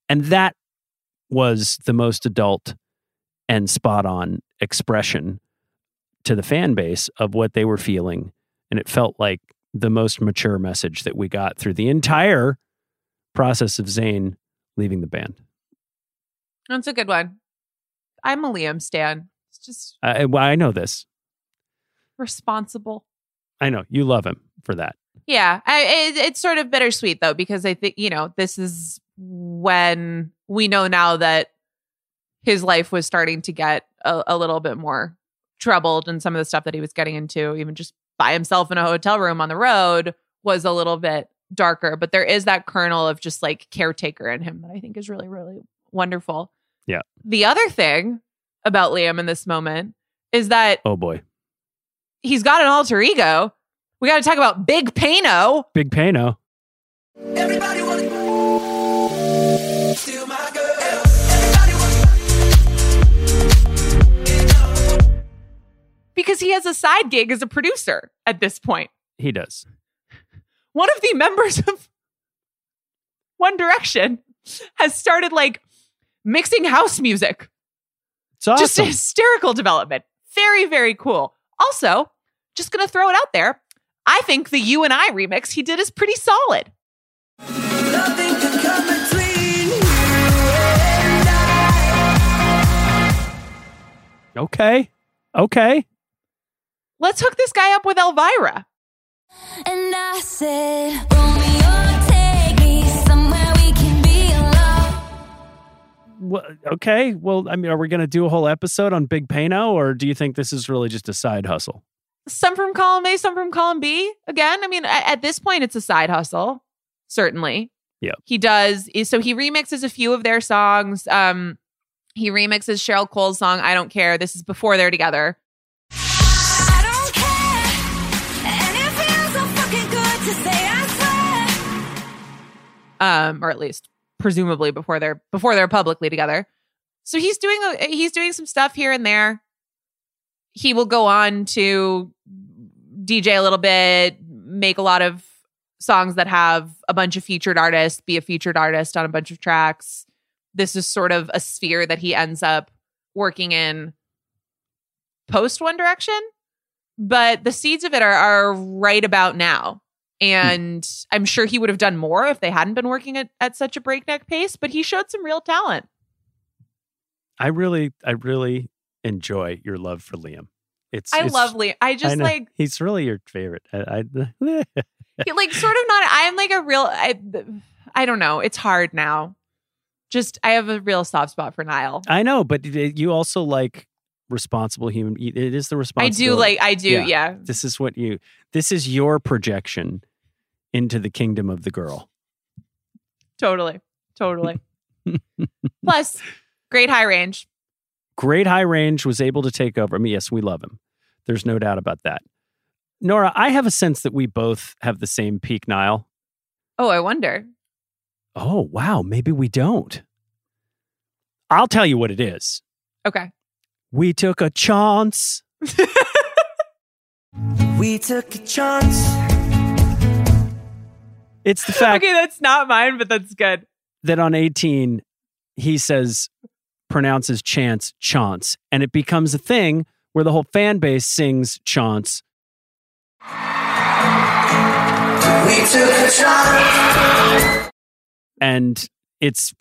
Speaker 2: And that was the most adult and spot on expression to the fan base of what they were feeling. And it felt like the most mature message that we got through the entire process of Zayn leaving the band.
Speaker 1: That's a good one. I'm a Liam Stan. It's just
Speaker 2: I, well, I know this.
Speaker 1: responsible.
Speaker 2: I know you love him for that.
Speaker 1: Yeah, I, it, it's sort of bittersweet though because I think you know this is when we know now that his life was starting to get a, a little bit more troubled, and some of the stuff that he was getting into, even just by himself in a hotel room on the road, was a little bit darker. But there is that kernel of just like caretaker in him that I think is really, really wonderful.
Speaker 2: Yeah.
Speaker 1: The other thing about Liam in this moment is that
Speaker 2: Oh boy,
Speaker 1: he's got an alter ego. We got to talk about Big Payno.
Speaker 2: Big Payno.
Speaker 3: Everybody wanna
Speaker 1: because he has a side gig as a producer at this point.
Speaker 2: He does.
Speaker 1: One of the members of One Direction has started like mixing house music.
Speaker 2: It's awesome.
Speaker 1: Just a hysterical development. Very, very cool. Also, just going to throw it out there. I think the You and I remix he did is pretty solid.
Speaker 3: Nothing can come between you and I.
Speaker 2: Okay. Okay.
Speaker 1: Let's hook this guy up with Elvira.
Speaker 7: And I said, Romeo, take me somewhere we can be alone.
Speaker 2: Well, okay. Well, I mean, are we going to do a whole episode on Big Payno, or do you think this is really just a side hustle?
Speaker 1: Some from column A, some from column B. Again, I mean, a- at this point, it's a side hustle, certainly.
Speaker 2: Yeah.
Speaker 1: He does. So he remixes a few of their songs. Um, he remixes Cheryl Cole's song, I Don't Care. This is before they're together. Um, or at least presumably before they're before they're publicly together. So he's doing a, he's doing some stuff here and there. He will go on to DJ a little bit, make a lot of songs that have a bunch of featured artists, be a featured artist on a bunch of tracks. This is sort of a sphere that he ends up working in post One Direction, but the seeds of it are, are right about now. Hmm. And I'm sure he would have done more if they hadn't been working at, at such a breakneck pace, but he showed some real talent.
Speaker 2: I really, I really enjoy your love for Liam. It's
Speaker 1: I
Speaker 2: it's-
Speaker 1: love Liam. I just
Speaker 2: know.
Speaker 1: like
Speaker 2: he's really your favorite. I, I [LAUGHS]
Speaker 1: he, like sort of not I'm like a real I I don't know. It's hard now. Just I have a real soft spot for Niall.
Speaker 2: I know, but you also like responsible human. It is the
Speaker 1: responsible
Speaker 2: I
Speaker 1: do like I do, yeah.
Speaker 2: This is what you. This is your projection into the kingdom of the girl.
Speaker 1: Totally. Totally. [LAUGHS] Plus, great high range.
Speaker 2: Great high range was able to take over. I mean, yes, we love him. There's no doubt about that. Nora, I have a sense that we both have the same peak Niall.
Speaker 1: Oh, I wonder.
Speaker 2: Oh, wow. Maybe we don't. I'll tell you what it is.
Speaker 1: Okay.
Speaker 2: We took a chance. [LAUGHS]
Speaker 3: We took a chance.
Speaker 2: It's the fact
Speaker 1: okay, that's not mine, but that's good.
Speaker 2: that on 18 he says pronounces chance chance and it becomes a thing where the whole fan base sings chance
Speaker 3: We took a chance.
Speaker 2: and it's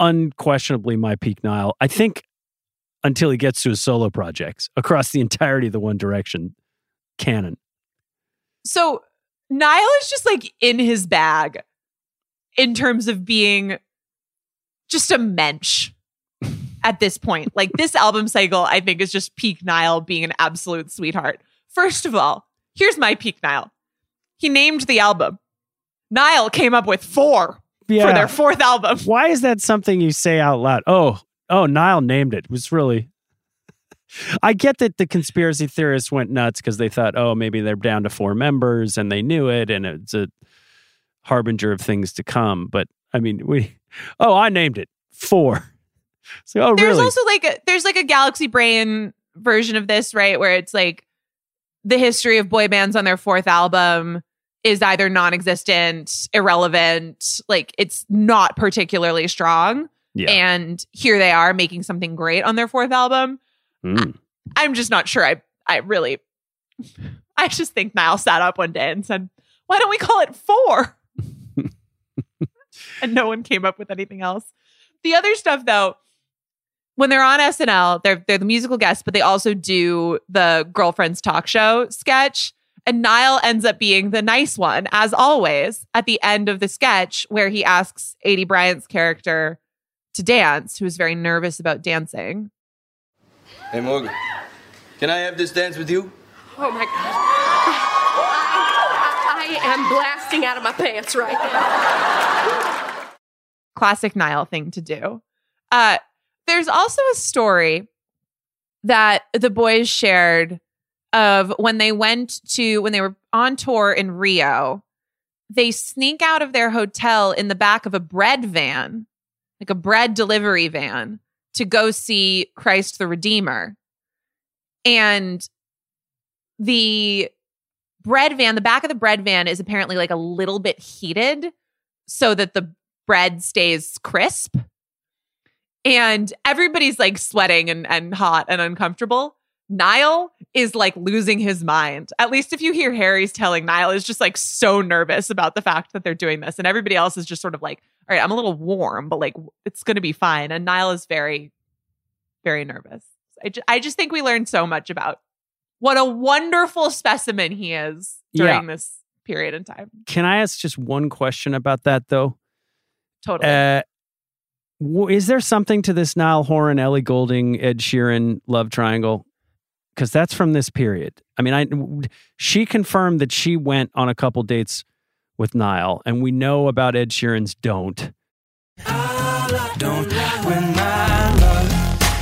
Speaker 2: unquestionably my peak Niall. I think until he gets to his solo projects across the entirety of the One Direction canon.
Speaker 1: So Niall is just like in his bag in terms of being just a mensch [LAUGHS] at this point. Like this album cycle, I think, is just peak Niall being an absolute sweetheart. First of all, here's my peak Niall. He named the album. Niall came up with four for their fourth album.
Speaker 2: Why is that something you say out loud? Oh, oh, Niall named it. It was really. I get that the conspiracy theorists went nuts because they thought, oh, maybe they're down to four members and they knew it and it's a harbinger of things to come. But I mean, we, [LAUGHS] oh, I named it four. So, oh,
Speaker 1: there's
Speaker 2: really?
Speaker 1: also like a, there's like a Galaxy Brain version of this, right? Where it's like the history of boy bands on their fourth album is either non-existent, irrelevant, like it's not particularly strong.
Speaker 2: Yeah.
Speaker 1: And here they are making something great on their fourth album.
Speaker 2: Mm.
Speaker 1: I'm just not sure I I really I just think Niall sat up one day and said, "Why don't we call it 4?" [LAUGHS] and no one came up with anything else. The other stuff though, when they're on SNL, they're they're the musical guests, but they also do the girlfriends talk show sketch. And Niall ends up being the nice one, as always, at the end of the sketch, where he asks Aidy Bryant's character to dance, who is very nervous about dancing.
Speaker 8: Hey, Morgan. Can I have this dance with you?
Speaker 14: Oh my God. I, I am blasting out of my pants right now.
Speaker 1: classic Niall thing to do. Uh, there's also a story that the boys shared of when they went to when they were on tour in Rio. They sneak out of their hotel in the back of a bread van, like a bread delivery van, to go see Christ the Redeemer. And the bread van, the back of the bread van is apparently like a little bit heated so that the bread stays crisp. And everybody's like sweating and, and hot and uncomfortable. Niall is like losing his mind. At least if you hear Harry's telling, Niall is just like so nervous about the fact that they're doing this. And everybody else is just sort of like, all right, I'm a little warm, but like it's going to be fine. And Niall is very, very nervous. I, ju- I just think we learned so much about what a wonderful specimen he is during
Speaker 2: Yeah.
Speaker 1: this period in time.
Speaker 2: Can I ask just one question about that, though?
Speaker 1: Totally.
Speaker 2: Uh, w- is there something to this Niall Horan, Ellie Goulding, Ed Sheeran love triangle? Because that's from this period. I mean, I she confirmed that she went on a couple dates with Niall, and we know about Ed Sheeran's "Don't."
Speaker 3: Don't when my love,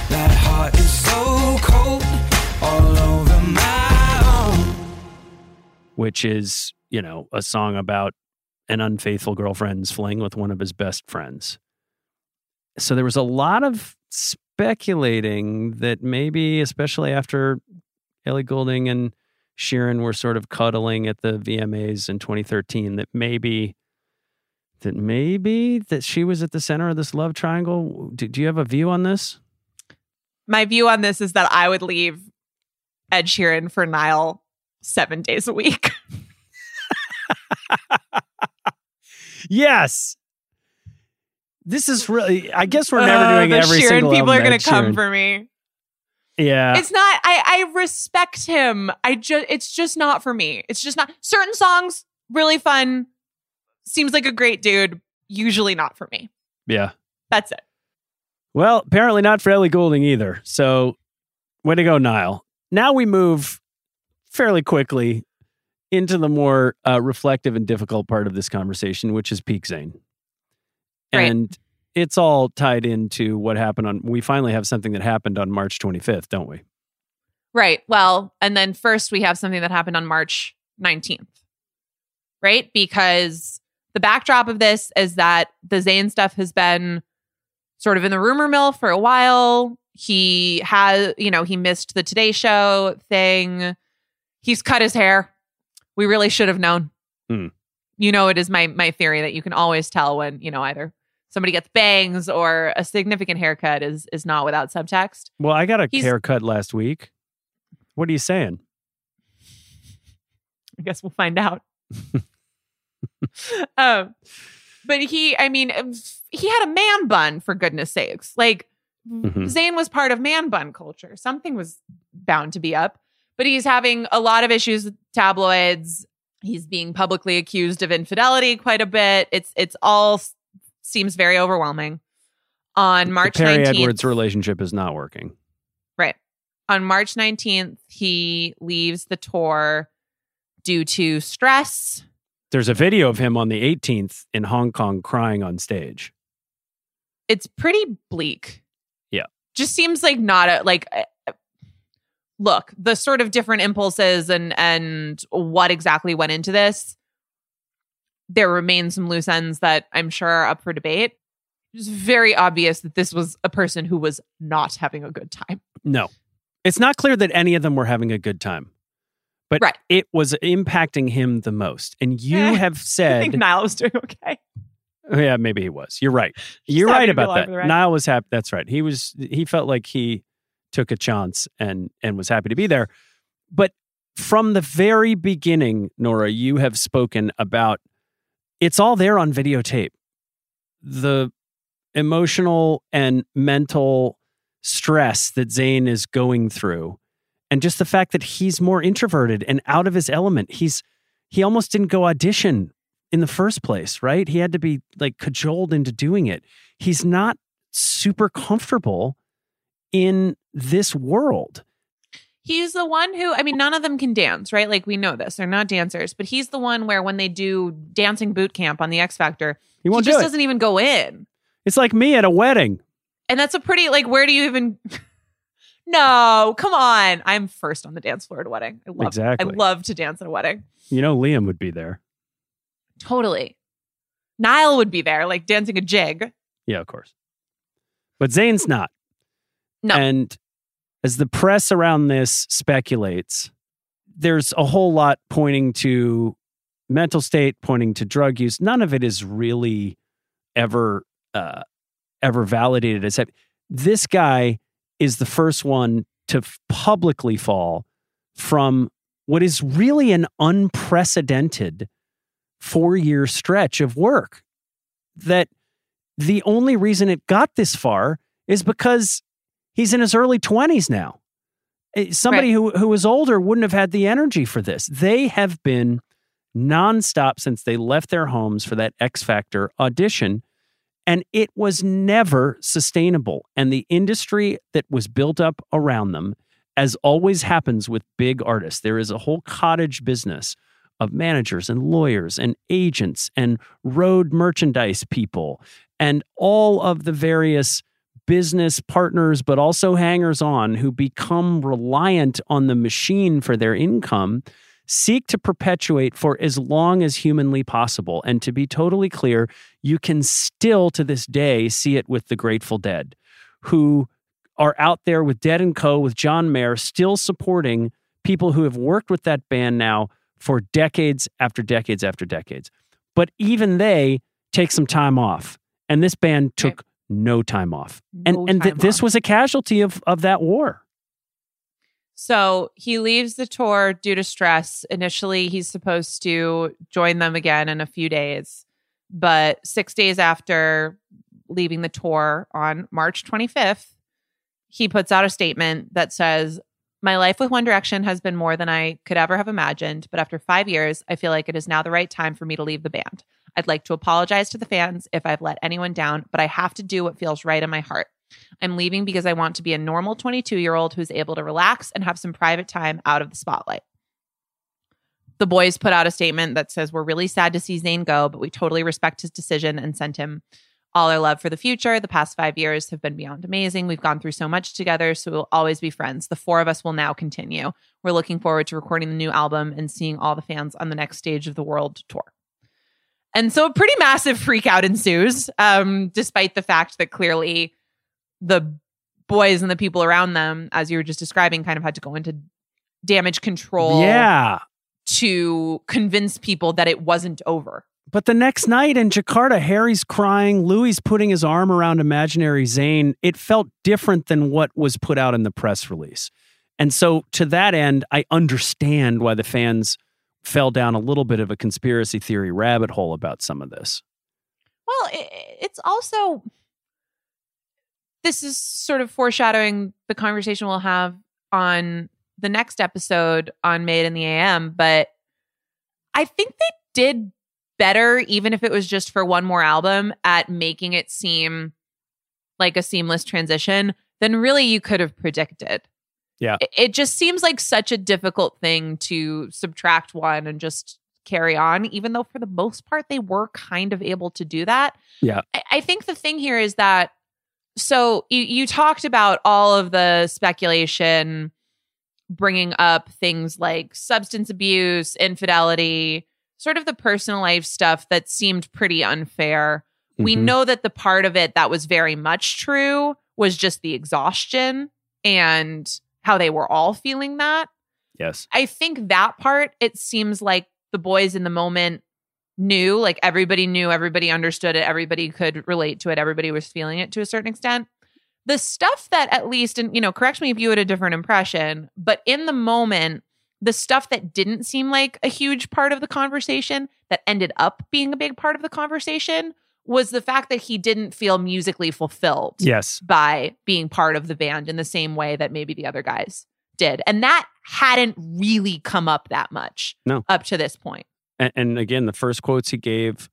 Speaker 3: that heart is so cold, all over my own.
Speaker 2: which is, you know, a song about an unfaithful girlfriend's fling with one of his best friends. So there was a lot of speculating that maybe, especially after Ellie Goulding and Sheeran were sort of cuddling at the VMAs in 2013, that maybe that maybe that she was at the center of this love triangle. Do, do you have a view on this?
Speaker 1: my view on this is that I would leave Ed Sheeran for Niall seven days a week. [LAUGHS]
Speaker 2: Yes. This is really. I guess we're never
Speaker 1: Uh,
Speaker 2: doing
Speaker 1: the
Speaker 2: every
Speaker 1: Sheeran
Speaker 2: single
Speaker 1: people are going to come for me.
Speaker 2: Yeah.
Speaker 1: It's not. I I respect him. I just. It's just not for me. It's just not. Certain songs really fun. Seems like a great dude. Usually not for me.
Speaker 2: yeah.
Speaker 1: That's it.
Speaker 2: Well, apparently not for Ellie Goulding either. So, way to go, Niall. Now we move fairly quickly into the more uh, reflective and difficult part of this conversation, which is Peak Zayn.
Speaker 1: Right.
Speaker 2: And it's all tied into what happened on. We finally have something that happened on March 25th, don't we?
Speaker 1: Right. Well, and then first we have something that happened on March 19th. Right? Because the backdrop of this is that the Zayn stuff has been sort of in the rumor mill for a while. He has, you know, he missed the Today Show thing. He's cut his hair. We really should have known.
Speaker 2: Hmm.
Speaker 1: You know, it is my my theory that you can always tell when you know either somebody gets bangs or a significant haircut is is not without subtext.
Speaker 2: Well, I got a
Speaker 1: He's-
Speaker 2: haircut last week. What are you saying?
Speaker 1: I guess we'll find out. [LAUGHS] um, but he, I mean, he had a man bun for goodness sakes. Like
Speaker 2: Mhm.
Speaker 1: Zayn was part of man bun culture. Something was bound to be up. But he's having a lot of issues with tabloids. He's being publicly accused of infidelity quite a bit. It's it's all seems very overwhelming. On March
Speaker 2: the Perrie
Speaker 1: 19th,
Speaker 2: Edwards relationship is not working.
Speaker 1: Right. On March 19th, he leaves the tour due to stress.
Speaker 2: There's a video of him on the 18th in Hong Kong crying on stage.
Speaker 1: It's pretty bleak.
Speaker 2: Yeah.
Speaker 1: Just seems like not a like uh, look, the sort of different impulses and and what exactly went into this. There remain some loose ends that I'm sure are up for debate. It's very obvious that this was a person who was not having a good time.
Speaker 2: No. It's not clear that any of them were having a good time. But it was impacting him the most. And you [LAUGHS] have
Speaker 1: I
Speaker 2: said
Speaker 1: think Niall was doing okay.
Speaker 2: Oh, Yeah, maybe he was. You're right. You're right about that.
Speaker 1: for the ride.
Speaker 2: Niall was happy. That's right. He was. He felt like he took a chance and and was happy to be there. But from the very beginning, Nora, you have spoken about it's all there on videotape. The emotional and mental stress that Zayn is going through, and just the fact that he's more introverted and out of his element. He's he almost didn't go audition in the first place, right? He had to be like cajoled into doing it. He's not super comfortable in this world.
Speaker 1: He's the one who, I mean, none of them can dance, right? Like we know this. They're not dancers, but he's the one where when they do dancing boot camp on the X Factor,
Speaker 2: He won't do
Speaker 1: just
Speaker 2: it.
Speaker 1: doesn't even go in.
Speaker 2: It's like me at a wedding.
Speaker 1: And that's a pretty like where do you even [LAUGHS] No, come on. I'm first on the dance floor at a wedding. I love
Speaker 2: Exactly.
Speaker 1: I love to dance at a wedding.
Speaker 2: You know, Liam would be there.
Speaker 1: Totally. Niall would be there, like dancing a jig.
Speaker 2: Yeah, of course. But Zayn's not.
Speaker 1: No.
Speaker 2: And as the press around this speculates, there's a whole lot pointing to mental state, pointing to drug use. None of it is really ever uh, ever validated that. This guy is the first one to publicly fall from what is really an unprecedented four year stretch of work. That the only reason it got this far is because he's in his early 20s now. Eh, Somebody who, who was older wouldn't have had the energy for this. They have been nonstop since they left their homes for that X Factor audition. And it was never sustainable. And the industry that was built up around them, as always happens with big artists, there is a whole cottage business of managers and lawyers and agents and road merchandise people and all of the various business partners, but also hangers on who become reliant on the machine for their income, seek to perpetuate for as long as humanly possible. And to be totally clear, you can still to this day see it with the Grateful Dead, who are out there with Dead and Co. with John Mayer, still supporting people who have worked with that band now for decades after decades after decades. But even they take some time off. And this band took no time off. And
Speaker 1: No
Speaker 2: and th- this
Speaker 1: off.
Speaker 2: was a casualty of of that war.
Speaker 1: So he leaves the tour due to stress. Initially, he's supposed to join them again in a few days. But six days after leaving the tour on March 25th, he puts out a statement that says, My life with One Direction has been more than I could ever have imagined. But after five years, I feel like it is now the right time for me to leave the band. I'd like to apologize to the fans if I've let anyone down, but I have to do what feels right in my heart. I'm leaving because I want to be a normal 22 year old who's able to relax and have some private time out of the spotlight. The boys put out a statement that says, We're really sad to see Zayn go, but we totally respect his decision and sent him all our love for the future. The past five years have been beyond amazing. We've gone through so much together, so we'll always be friends. The four of us will now continue. We're looking forward to recording the new album and seeing all the fans on the next stage of the world tour. And so a pretty massive freak out ensues, um, despite the fact that clearly the boys and the people around them, as you were just describing, kind of had to go into damage control.
Speaker 2: Yeah.
Speaker 1: To convince people that it wasn't over.
Speaker 2: But the next night in Jakarta, Harry's crying. Louis putting his arm around imaginary Zayn. It felt different than what was put out in the press release. And so, to that end, I understand why the fans fell down a little bit of a conspiracy theory rabbit hole about some of this.
Speaker 1: Well, it's also this is sort of foreshadowing the conversation we'll have on the next episode on Made in the AM, but I think they did better even if it was just for one more album at making it seem like a seamless transition than really you could have predicted.
Speaker 2: Yeah.
Speaker 1: It- It just seems like such a difficult thing to subtract one and just carry on, even though for the most part they were kind of able to do that.
Speaker 2: Yeah.
Speaker 1: I- I think the thing here is that so you you talked about all of the speculation bringing up things like substance abuse, infidelity, sort of the personal life stuff that seemed pretty unfair. We
Speaker 2: Mhm.
Speaker 1: know that the part of it that was very much true was just the exhaustion and how they were all feeling that.
Speaker 2: Yes.
Speaker 1: I think that part, it seems like the boys in the moment knew, like everybody knew, everybody understood it, everybody could relate to it, everybody was feeling it to a certain extent. The stuff that, at least, and you know, correct me if you had a different impression, but in the moment, the stuff that didn't seem like a huge part of the conversation that ended up being a big part of the conversation was the fact that he didn't feel musically fulfilled
Speaker 2: Yes.
Speaker 1: by being part of the band in the same way that maybe the other guys did. And that hadn't really come up that much
Speaker 2: No.
Speaker 1: up to this point.
Speaker 2: And, and again, the first quotes he gave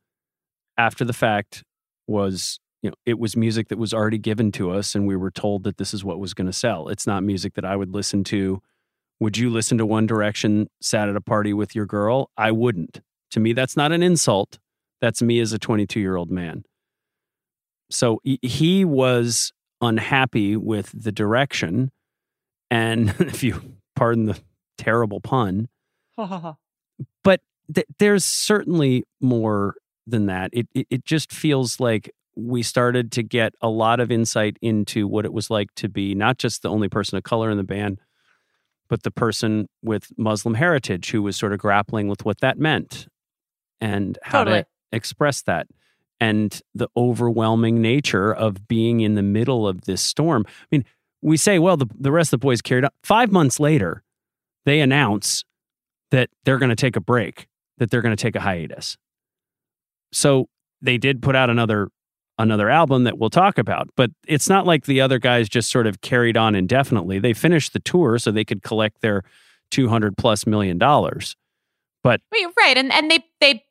Speaker 2: after the fact was, you know, it was music that was already given to us, and we were told that this is what was going to sell. It's not music that I would listen to. Would you listen to One Direction sat at a party with your girl? I wouldn't. To me, that's not an insult. That's me as a 22 year old man. So he- was unhappy with the direction. And [LAUGHS] if you pardon the terrible pun, [LAUGHS] but th- there's certainly more than that. It, it it just feels like we started to get a lot of insight into what it was like to be not just the only person of color in the band, but the person with Muslim heritage who was sort of grappling with what that meant and how
Speaker 1: Totally.
Speaker 2: to express that. And the overwhelming nature of being in the middle of this storm. I mean, we say, well, the, the rest of the boys carried out. Five months later, they announce that they're going to take a break, that they're going to take a hiatus. So they did put out another another album that we'll talk about, but it's not like the other guys just sort of carried on indefinitely. They finished the tour so they could collect their 200 plus million dollars. But
Speaker 1: right. And and they they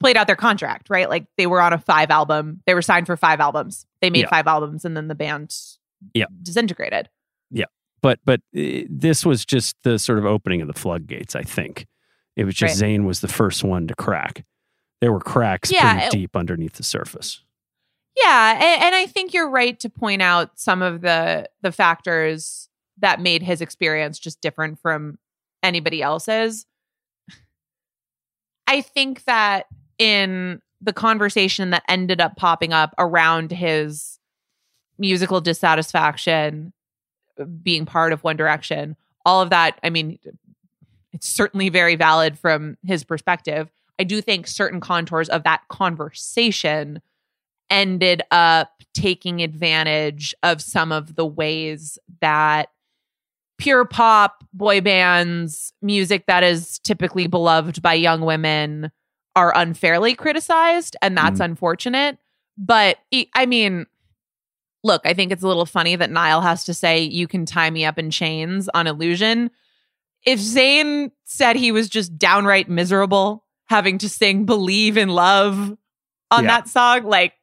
Speaker 1: played out their contract, right? Like they were on a five album, they were signed for five albums. They made
Speaker 2: Yeah.
Speaker 1: five albums and then the band
Speaker 2: yeah,
Speaker 1: disintegrated.
Speaker 2: yeah. But but uh, this was just the sort of opening of the floodgates, I think. It was just
Speaker 1: Right.
Speaker 2: Zayn was the first one to crack. There were cracks
Speaker 1: Yeah,
Speaker 2: pretty
Speaker 1: it-
Speaker 2: deep underneath the surface.
Speaker 1: Yeah, and, and I think you're right to point out some of the the factors that made his experience just different from anybody else's. [SIGHS] I think that in the conversation that ended up popping up around his musical dissatisfaction being part of One Direction, all of that, I mean, it's certainly very valid from his perspective. I do think certain contours of that conversation ended up taking advantage of some of the ways that pure pop boy bands, music that is typically beloved by young women, are unfairly criticized. And that's mm. unfortunate. But I mean, look, I think it's a little funny that Niall has to say, You can tie me up in chains on illusion. If Zayn said he was just downright miserable having to sing Believe in Love on
Speaker 3: Yeah.
Speaker 1: that song, like,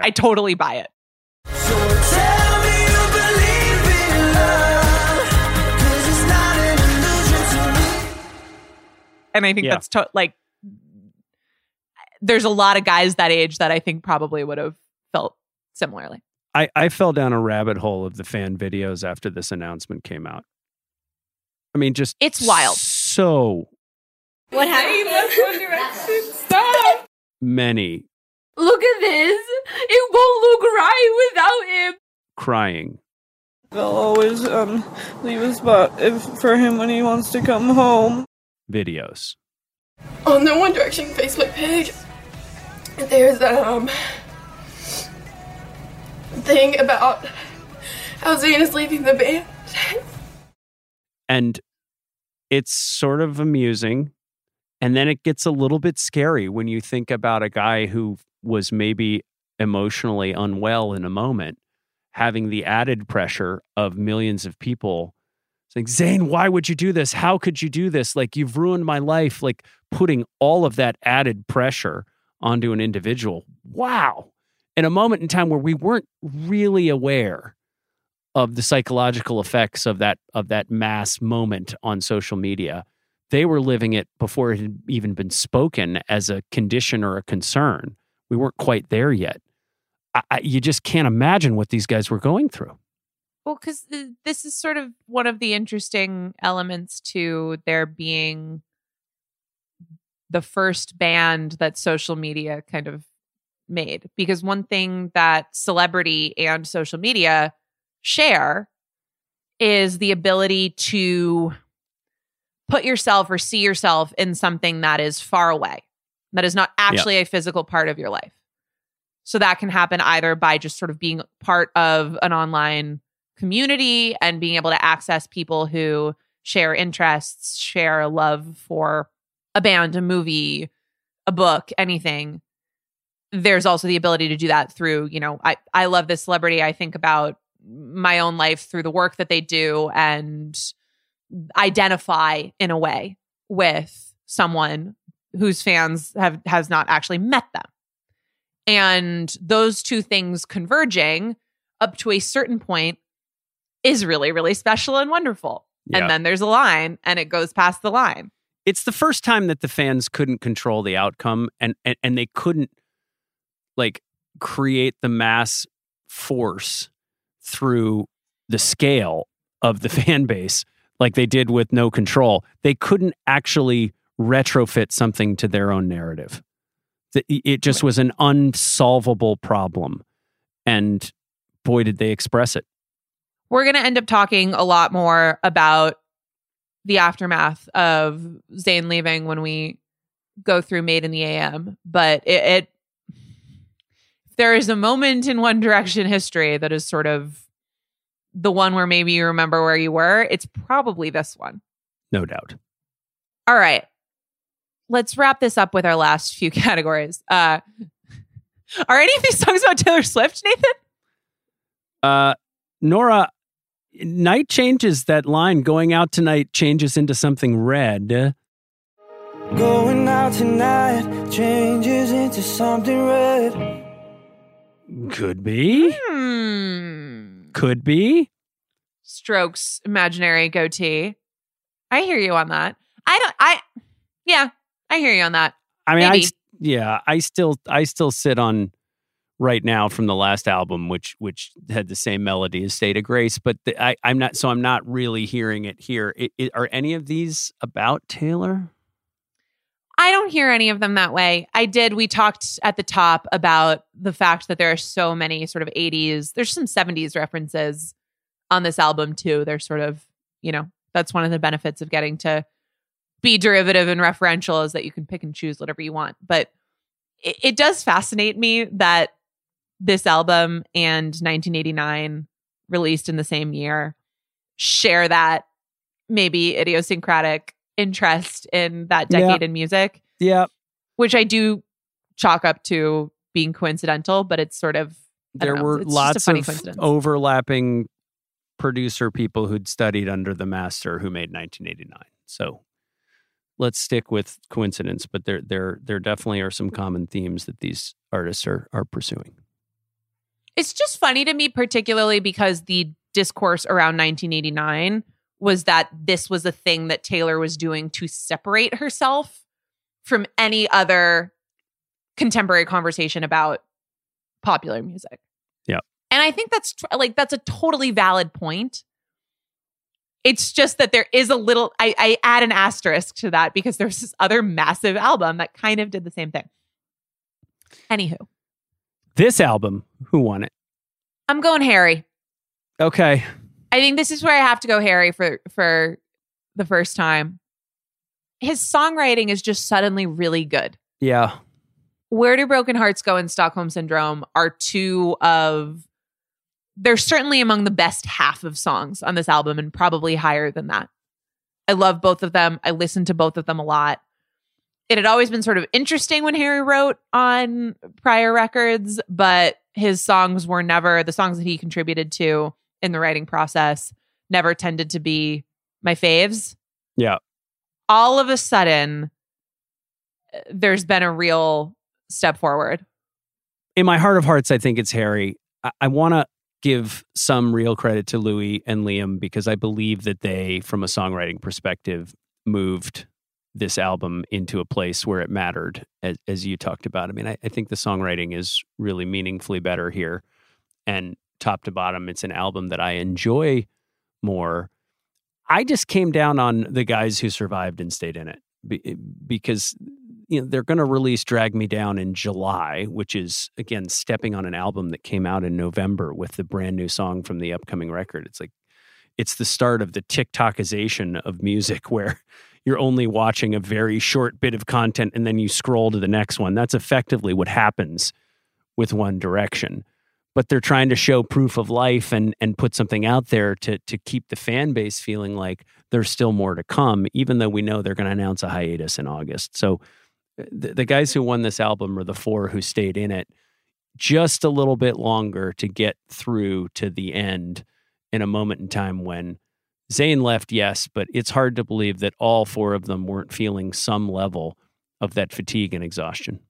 Speaker 1: I totally buy it.
Speaker 3: Tell me you believe in love, 'cause it's not an illusion to me.
Speaker 1: And I think
Speaker 2: Yeah.
Speaker 1: that's to- like, there's a lot of guys that age that I think probably would have felt similarly.
Speaker 2: I, I fell down a rabbit hole of the fan videos after this announcement came out. I mean, just
Speaker 1: It's wild.
Speaker 2: So
Speaker 7: What happened? He left One Direction. Stop.
Speaker 2: many
Speaker 7: Look at this. It won't look right without him.
Speaker 2: crying
Speaker 15: They'll always um, leave a spot if, for him when he wants to come home.
Speaker 2: Videos.
Speaker 16: On the One Direction Facebook page, there's um thing about how Zayn is leaving the band.
Speaker 2: and it's sort of amusing. And then it gets a little bit scary when you think about a guy who was maybe emotionally unwell in a moment having the added pressure of millions of people saying Zayn why would you do this? How could you do this? Like you've ruined my life. Like putting all of that added pressure onto an individual. Wow. In a moment in time where we weren't really aware of the psychological effects of that of that mass moment on social media. They were living it before it had even been spoken as a condition or a concern. We weren't quite there yet. I, I, you just can't imagine what these guys were going through.
Speaker 1: Well, because uh, this is sort of one of the interesting elements to there being the first band that social media kind of made. Because one thing that celebrity and social media share is the ability to put yourself or see yourself in something that is far away, that is not actually a physical part of your life. So that can happen either by just sort of being part of an online community and being able to access people who share interests, share a love for a band, a movie, a book, anything. There's also the ability to do that through, you know, I, I love this celebrity. I think about my own life through the work that they do and identify in a way with someone whose fans have has not actually met them. And those two things converging up to a certain point is really, really special and wonderful.
Speaker 2: Yeah.
Speaker 1: And then there's a line and it goes past the line.
Speaker 2: It's the first time that the fans couldn't control the outcome and and, and they couldn't like create the mass force through the scale of the [LAUGHS] fan base like they did with no control. They couldn't actually retrofit something to their own narrative. It just was an unsolvable problem and boy did they express it.
Speaker 1: We're going to end up talking a lot more about the aftermath of Zayn leaving when we go through Made in the AM. But it, it there is a moment in One Direction history that is sort of the one where maybe you remember where you were, it's probably this one.
Speaker 2: no doubt
Speaker 1: All right. Let's wrap this up with our last few [LAUGHS] categories. Uh, are any of these songs about Taylor Swift, Nathan?
Speaker 2: Uh, Nora, night changes that line. Going out tonight changes into something red.
Speaker 3: Going out tonight changes into something red.
Speaker 2: Could be.
Speaker 1: Hmm.
Speaker 2: Could be.
Speaker 1: Strokes imaginary goatee. I hear you on that. I don't. I yeah. I hear you on that.
Speaker 2: I mean, I
Speaker 1: Maybe.
Speaker 2: s- yeah, I still I still sit on right now from the last album, which which had the same melody as State of Grace, but the, I I'm not so I'm not really hearing it here. It, it, are any of these about Taylor?
Speaker 1: I don't hear any of them that way. I did. We talked at the top about the fact that there are so many sort of 80s, there's some 70s references on this album too. They're sort of, you know, that's one of the benefits of getting to be derivative and referential is that you can pick and choose whatever you want. But it, it does fascinate me that this album and 1989 released in the same year share that maybe idiosyncratic interest in that
Speaker 2: Yeah.
Speaker 1: decade in music
Speaker 2: Yeah.
Speaker 1: which I do chalk up to being coincidental, but it's sort of
Speaker 2: There
Speaker 1: know,
Speaker 2: were
Speaker 1: it's just a
Speaker 2: lots of overlapping producer people who'd studied under the master who made 1989. So let's stick with coincidence, but there there there definitely are some common themes that these artists are are pursuing.
Speaker 1: It's just funny to me, particularly because the discourse around 1989 was that this was a thing that Taylor was doing to separate herself from any other contemporary conversation about popular music.
Speaker 2: Yeah.
Speaker 1: And I think that's tr- like that's a totally valid point. It's just that there is a little I, I add an asterisk to that because there's this other massive album that kind of did the same thing. Anywho,
Speaker 2: This album, who won it?
Speaker 1: I'm going Harry.
Speaker 2: Okay.
Speaker 1: I think this is where I have to go Harry for for the first time. His songwriting is just suddenly really good.
Speaker 2: Yeah.
Speaker 1: Where Do Broken Hearts Go and Stockholm Syndrome are two of they're certainly among the best half of songs on this album and probably higher than that. I love both of them. I listen to both of them a lot. It had always been sort of interesting when Harry wrote on prior records, but his songs were never the songs that he contributed to in the writing process never tended to be my faves.
Speaker 2: Yeah.
Speaker 1: All of a sudden, there's been a real step forward.
Speaker 2: In my heart of hearts, I think it's Harry. I, I want to give some real credit to Louis and Liam because I believe that they, from a songwriting perspective, moved this album into a place where it mattered, as, as you talked about. I mean, I, I think the songwriting is really meaningfully better here. And top to bottom, it's an album that I enjoy more. I just came down on the guys who survived and stayed in it be- eh, because you know they're going to release drag me down in july which is again stepping on an album that came out in november with the brand new song from the upcoming record it's like it's the start of the tiktokization of music [LAUGHS] where you're only watching a very short bit of content and then you scroll to the next one. That's effectively what happens with one direction. But they're trying to show proof of life and and put something out there to to keep the fan base feeling like there's still more to come even though we know they're going to announce a hiatus in august. So uh, the, the guys who won this album are the four who stayed in it just a little bit longer to get through to the end in a moment in time when Zayn left, yes, but it's hard to believe that all four of them weren't feeling some level of that fatigue and exhaustion.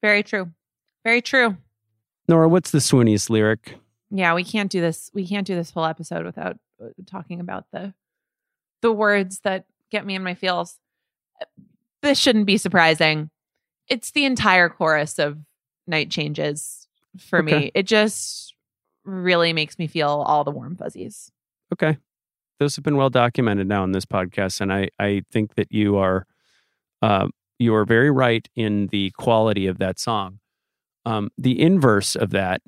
Speaker 1: Very true. Very true.
Speaker 2: Nora, what's the swooniest lyric?
Speaker 1: Yeah, we can't do this. We can't do this whole episode without uh, talking about the the words that get me in my feels. This shouldn't be surprising. It's the entire chorus of Night Changes for
Speaker 2: Okay.
Speaker 1: me. It just really makes me feel all the warm fuzzies.
Speaker 2: Okay. Those have been well documented now in this podcast, and I, I think that you are uh, you are very right in the quality of that song. Um, the inverse of that,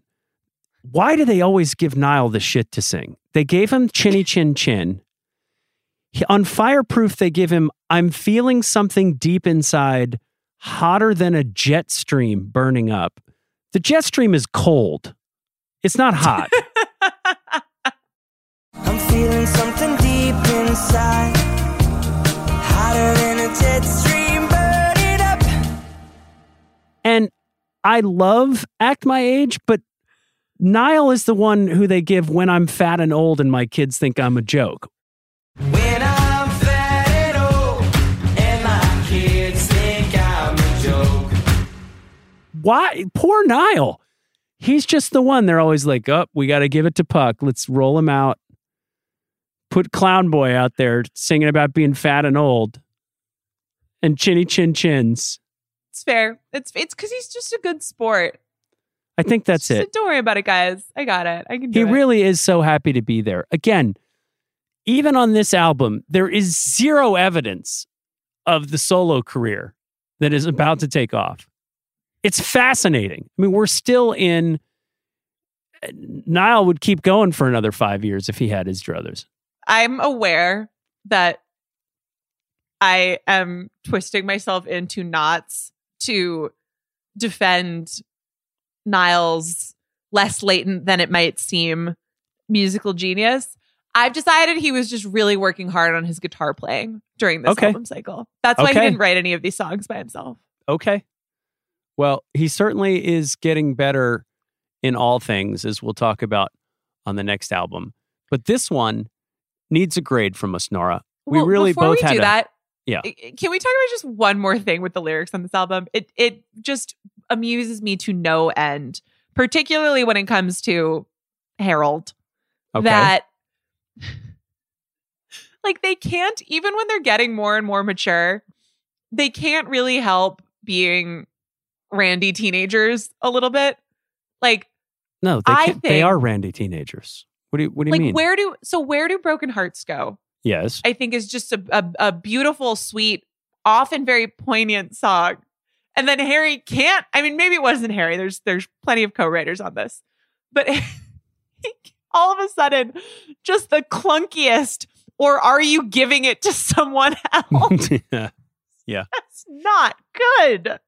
Speaker 2: why do they always give Niall the shit to sing? They gave him Chinny Chin Chin. He- on Fireproof, they give him I'm feeling something deep inside, hotter than a jet stream burning up. The jet stream is cold. It's not [LAUGHS] hot.
Speaker 3: I'm feeling something deep inside. Hotter than a jet stream, burn it up.
Speaker 2: And I love Act My Age, but Niall is the one who they give when I'm fat and old and my kids think I'm a joke.
Speaker 3: When I'm fat and old, and my kids think I'm a joke.
Speaker 2: Why? Poor Niall. He's just the one. They're always like, oh, we got to give it to Puck. Let's roll him out. Put Clown Boy out there singing about being fat and old and chinny chin chins.
Speaker 1: It's fair. It's it's because he's just a good sport.
Speaker 2: I think that's it.
Speaker 1: Don't worry about it, guys. I got it. I can do
Speaker 2: He
Speaker 1: it.
Speaker 2: really is so happy to be there. Again, even on this album, there is zero evidence of the solo career that is about to take off. It's fascinating. I mean, we're still in. Niall would keep going for another five years if he had his druthers.
Speaker 1: I'm aware that I am twisting myself into knots to defend Niall's less latent than it might seem musical genius. I've decided he was just really working hard on his guitar playing during this
Speaker 2: Okay.
Speaker 1: album cycle. That's why he didn't write any of these songs by himself.
Speaker 2: Okay. Well, he certainly is getting better in all things, as we'll talk about on the next album. But this one needs a grade from us, Nora. We
Speaker 1: Well,
Speaker 2: really
Speaker 1: before
Speaker 2: both
Speaker 1: we
Speaker 2: had
Speaker 1: do
Speaker 2: a-
Speaker 1: that,
Speaker 2: Yeah.
Speaker 1: Can we talk about just one more thing with the lyrics on this album? It it just amuses me to no end, particularly when it comes to Harold.
Speaker 2: Okay.
Speaker 1: That [LAUGHS] like they can't even when they're getting more and more mature, they can't really help being randy teenagers a little bit. Like
Speaker 2: No, they
Speaker 1: I
Speaker 2: can't, they are randy teenagers. What do you What do you
Speaker 1: like
Speaker 2: mean?
Speaker 1: where do so where do broken hearts go?
Speaker 2: yes.
Speaker 1: I think is just a, a, a beautiful, sweet, often very poignant song. And then Harry can't. I mean, maybe it wasn't Harry. There's there's plenty of co-writers on this, but [LAUGHS] all of a sudden just the clunkiest or are you giving it to someone [LAUGHS] [LAUGHS] else?
Speaker 2: yeah. Yeah.
Speaker 1: That's not good.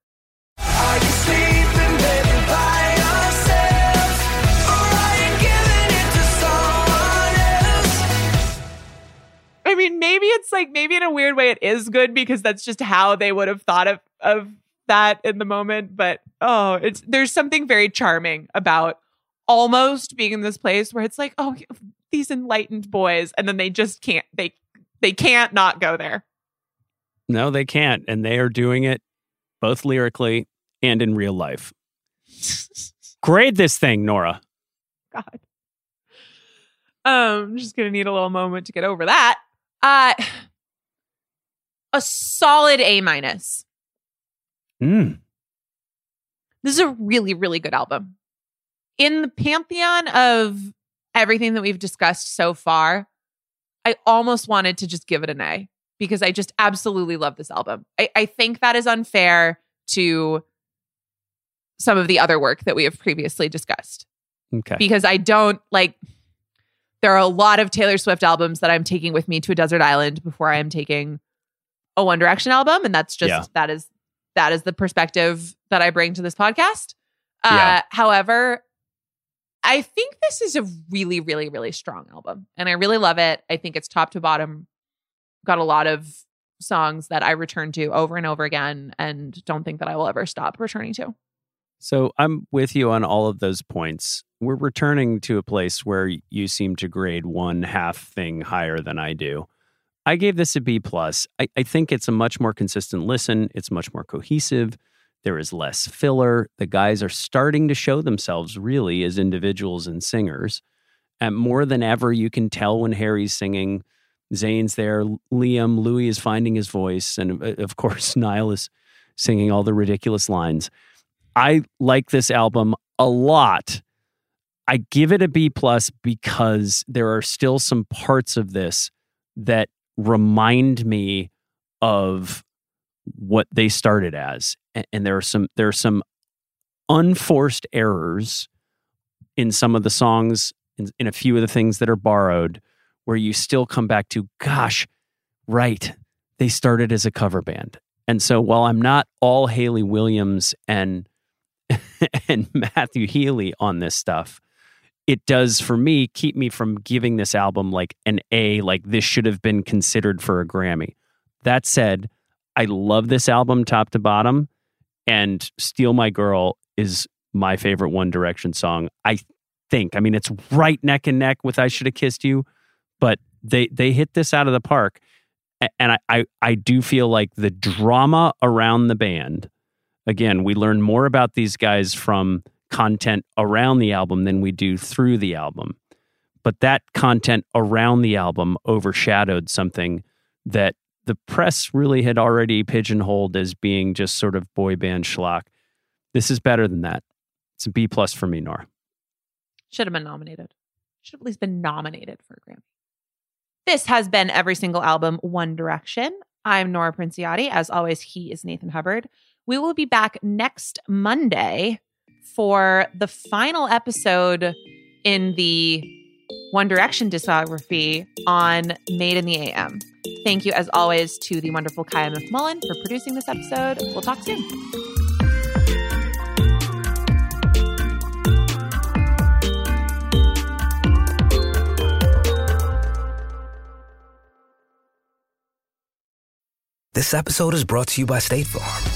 Speaker 1: I mean, maybe it's like maybe in a weird way it is good because that's just how they would have thought of of that in the moment. But oh, it's there's something very charming about almost being in this place where it's like, oh, these enlightened boys, and then they just can't they they can't not go there.
Speaker 2: No, they can't. And they are doing it both lyrically and in real life. [LAUGHS] Grade this thing, Nora.
Speaker 1: God. Um, just gonna need a little moment to get over that. Uh a solid A minus.
Speaker 2: Mm.
Speaker 1: This is a really, really good album. In the pantheon of everything that we've discussed so far, I almost wanted to just give it an A because I just absolutely love this album. I, I think that is unfair to some of the other work that we have previously discussed
Speaker 2: Okay.
Speaker 1: because I don't like. There are a lot of Taylor Swift albums that I'm taking with me to a desert island before I am taking a One Direction album, and that's just
Speaker 2: Yeah.
Speaker 1: that is that is the perspective that I bring to this podcast. Uh,
Speaker 2: Yeah.
Speaker 1: However, I think this is a really, really, really strong album, and I really love it. I think it's top to bottom got a lot of songs that I return to over and over again, and don't think that I will ever stop returning to.
Speaker 2: So I'm with you on all of those points. We're returning to a place where you seem to grade one half thing higher than I do. I gave this a B plus. I, I think it's a much more consistent listen. It's much more cohesive. There is less filler. The guys are starting to show themselves really as individuals and singers. And more than ever, you can tell when Harry's singing. Zayn's there. Liam, Louis is finding his voice. And uh, of course, [LAUGHS] Niall is singing all the ridiculous lines. I like this album a lot. I give it a B plus because there are still some parts of this that remind me of what they started as. And there are some there are some unforced errors in some of the songs, in, in a few of the things that are borrowed, where you still come back to, gosh, right, they started as a cover band. And so while I'm not all Hayley Williams and [LAUGHS] and Matthew Healy on this stuff, it does for me keep me from giving this album like an A, like this should have been considered for a Grammy. That said, I love this album top to bottom, and Steal My Girl is my favorite One Direction song. I think. I mean, it's right neck and neck with I Should Have Kissed You, but they they hit this out of the park. And I, I, I do feel like the drama around the band, again, we learn more about these guys from content around the album than we do through the album. But that content around the album overshadowed something that the press really had already pigeonholed as being just sort of boy band schlock. This is better than that. It's a B plus for me, Nora.
Speaker 1: Should have been nominated. Should have at least been nominated for a Grammy. This has been every single album, One Direction. I'm Nora Princiotti. As always, he is Nathan Hubbard. We will be back next Monday for the final episode in the One Direction discography on Made in the AM. Thank you, as always, to the wonderful Kaya McMullen for producing this episode. We'll talk soon.
Speaker 17: This episode is brought to you by State Farm.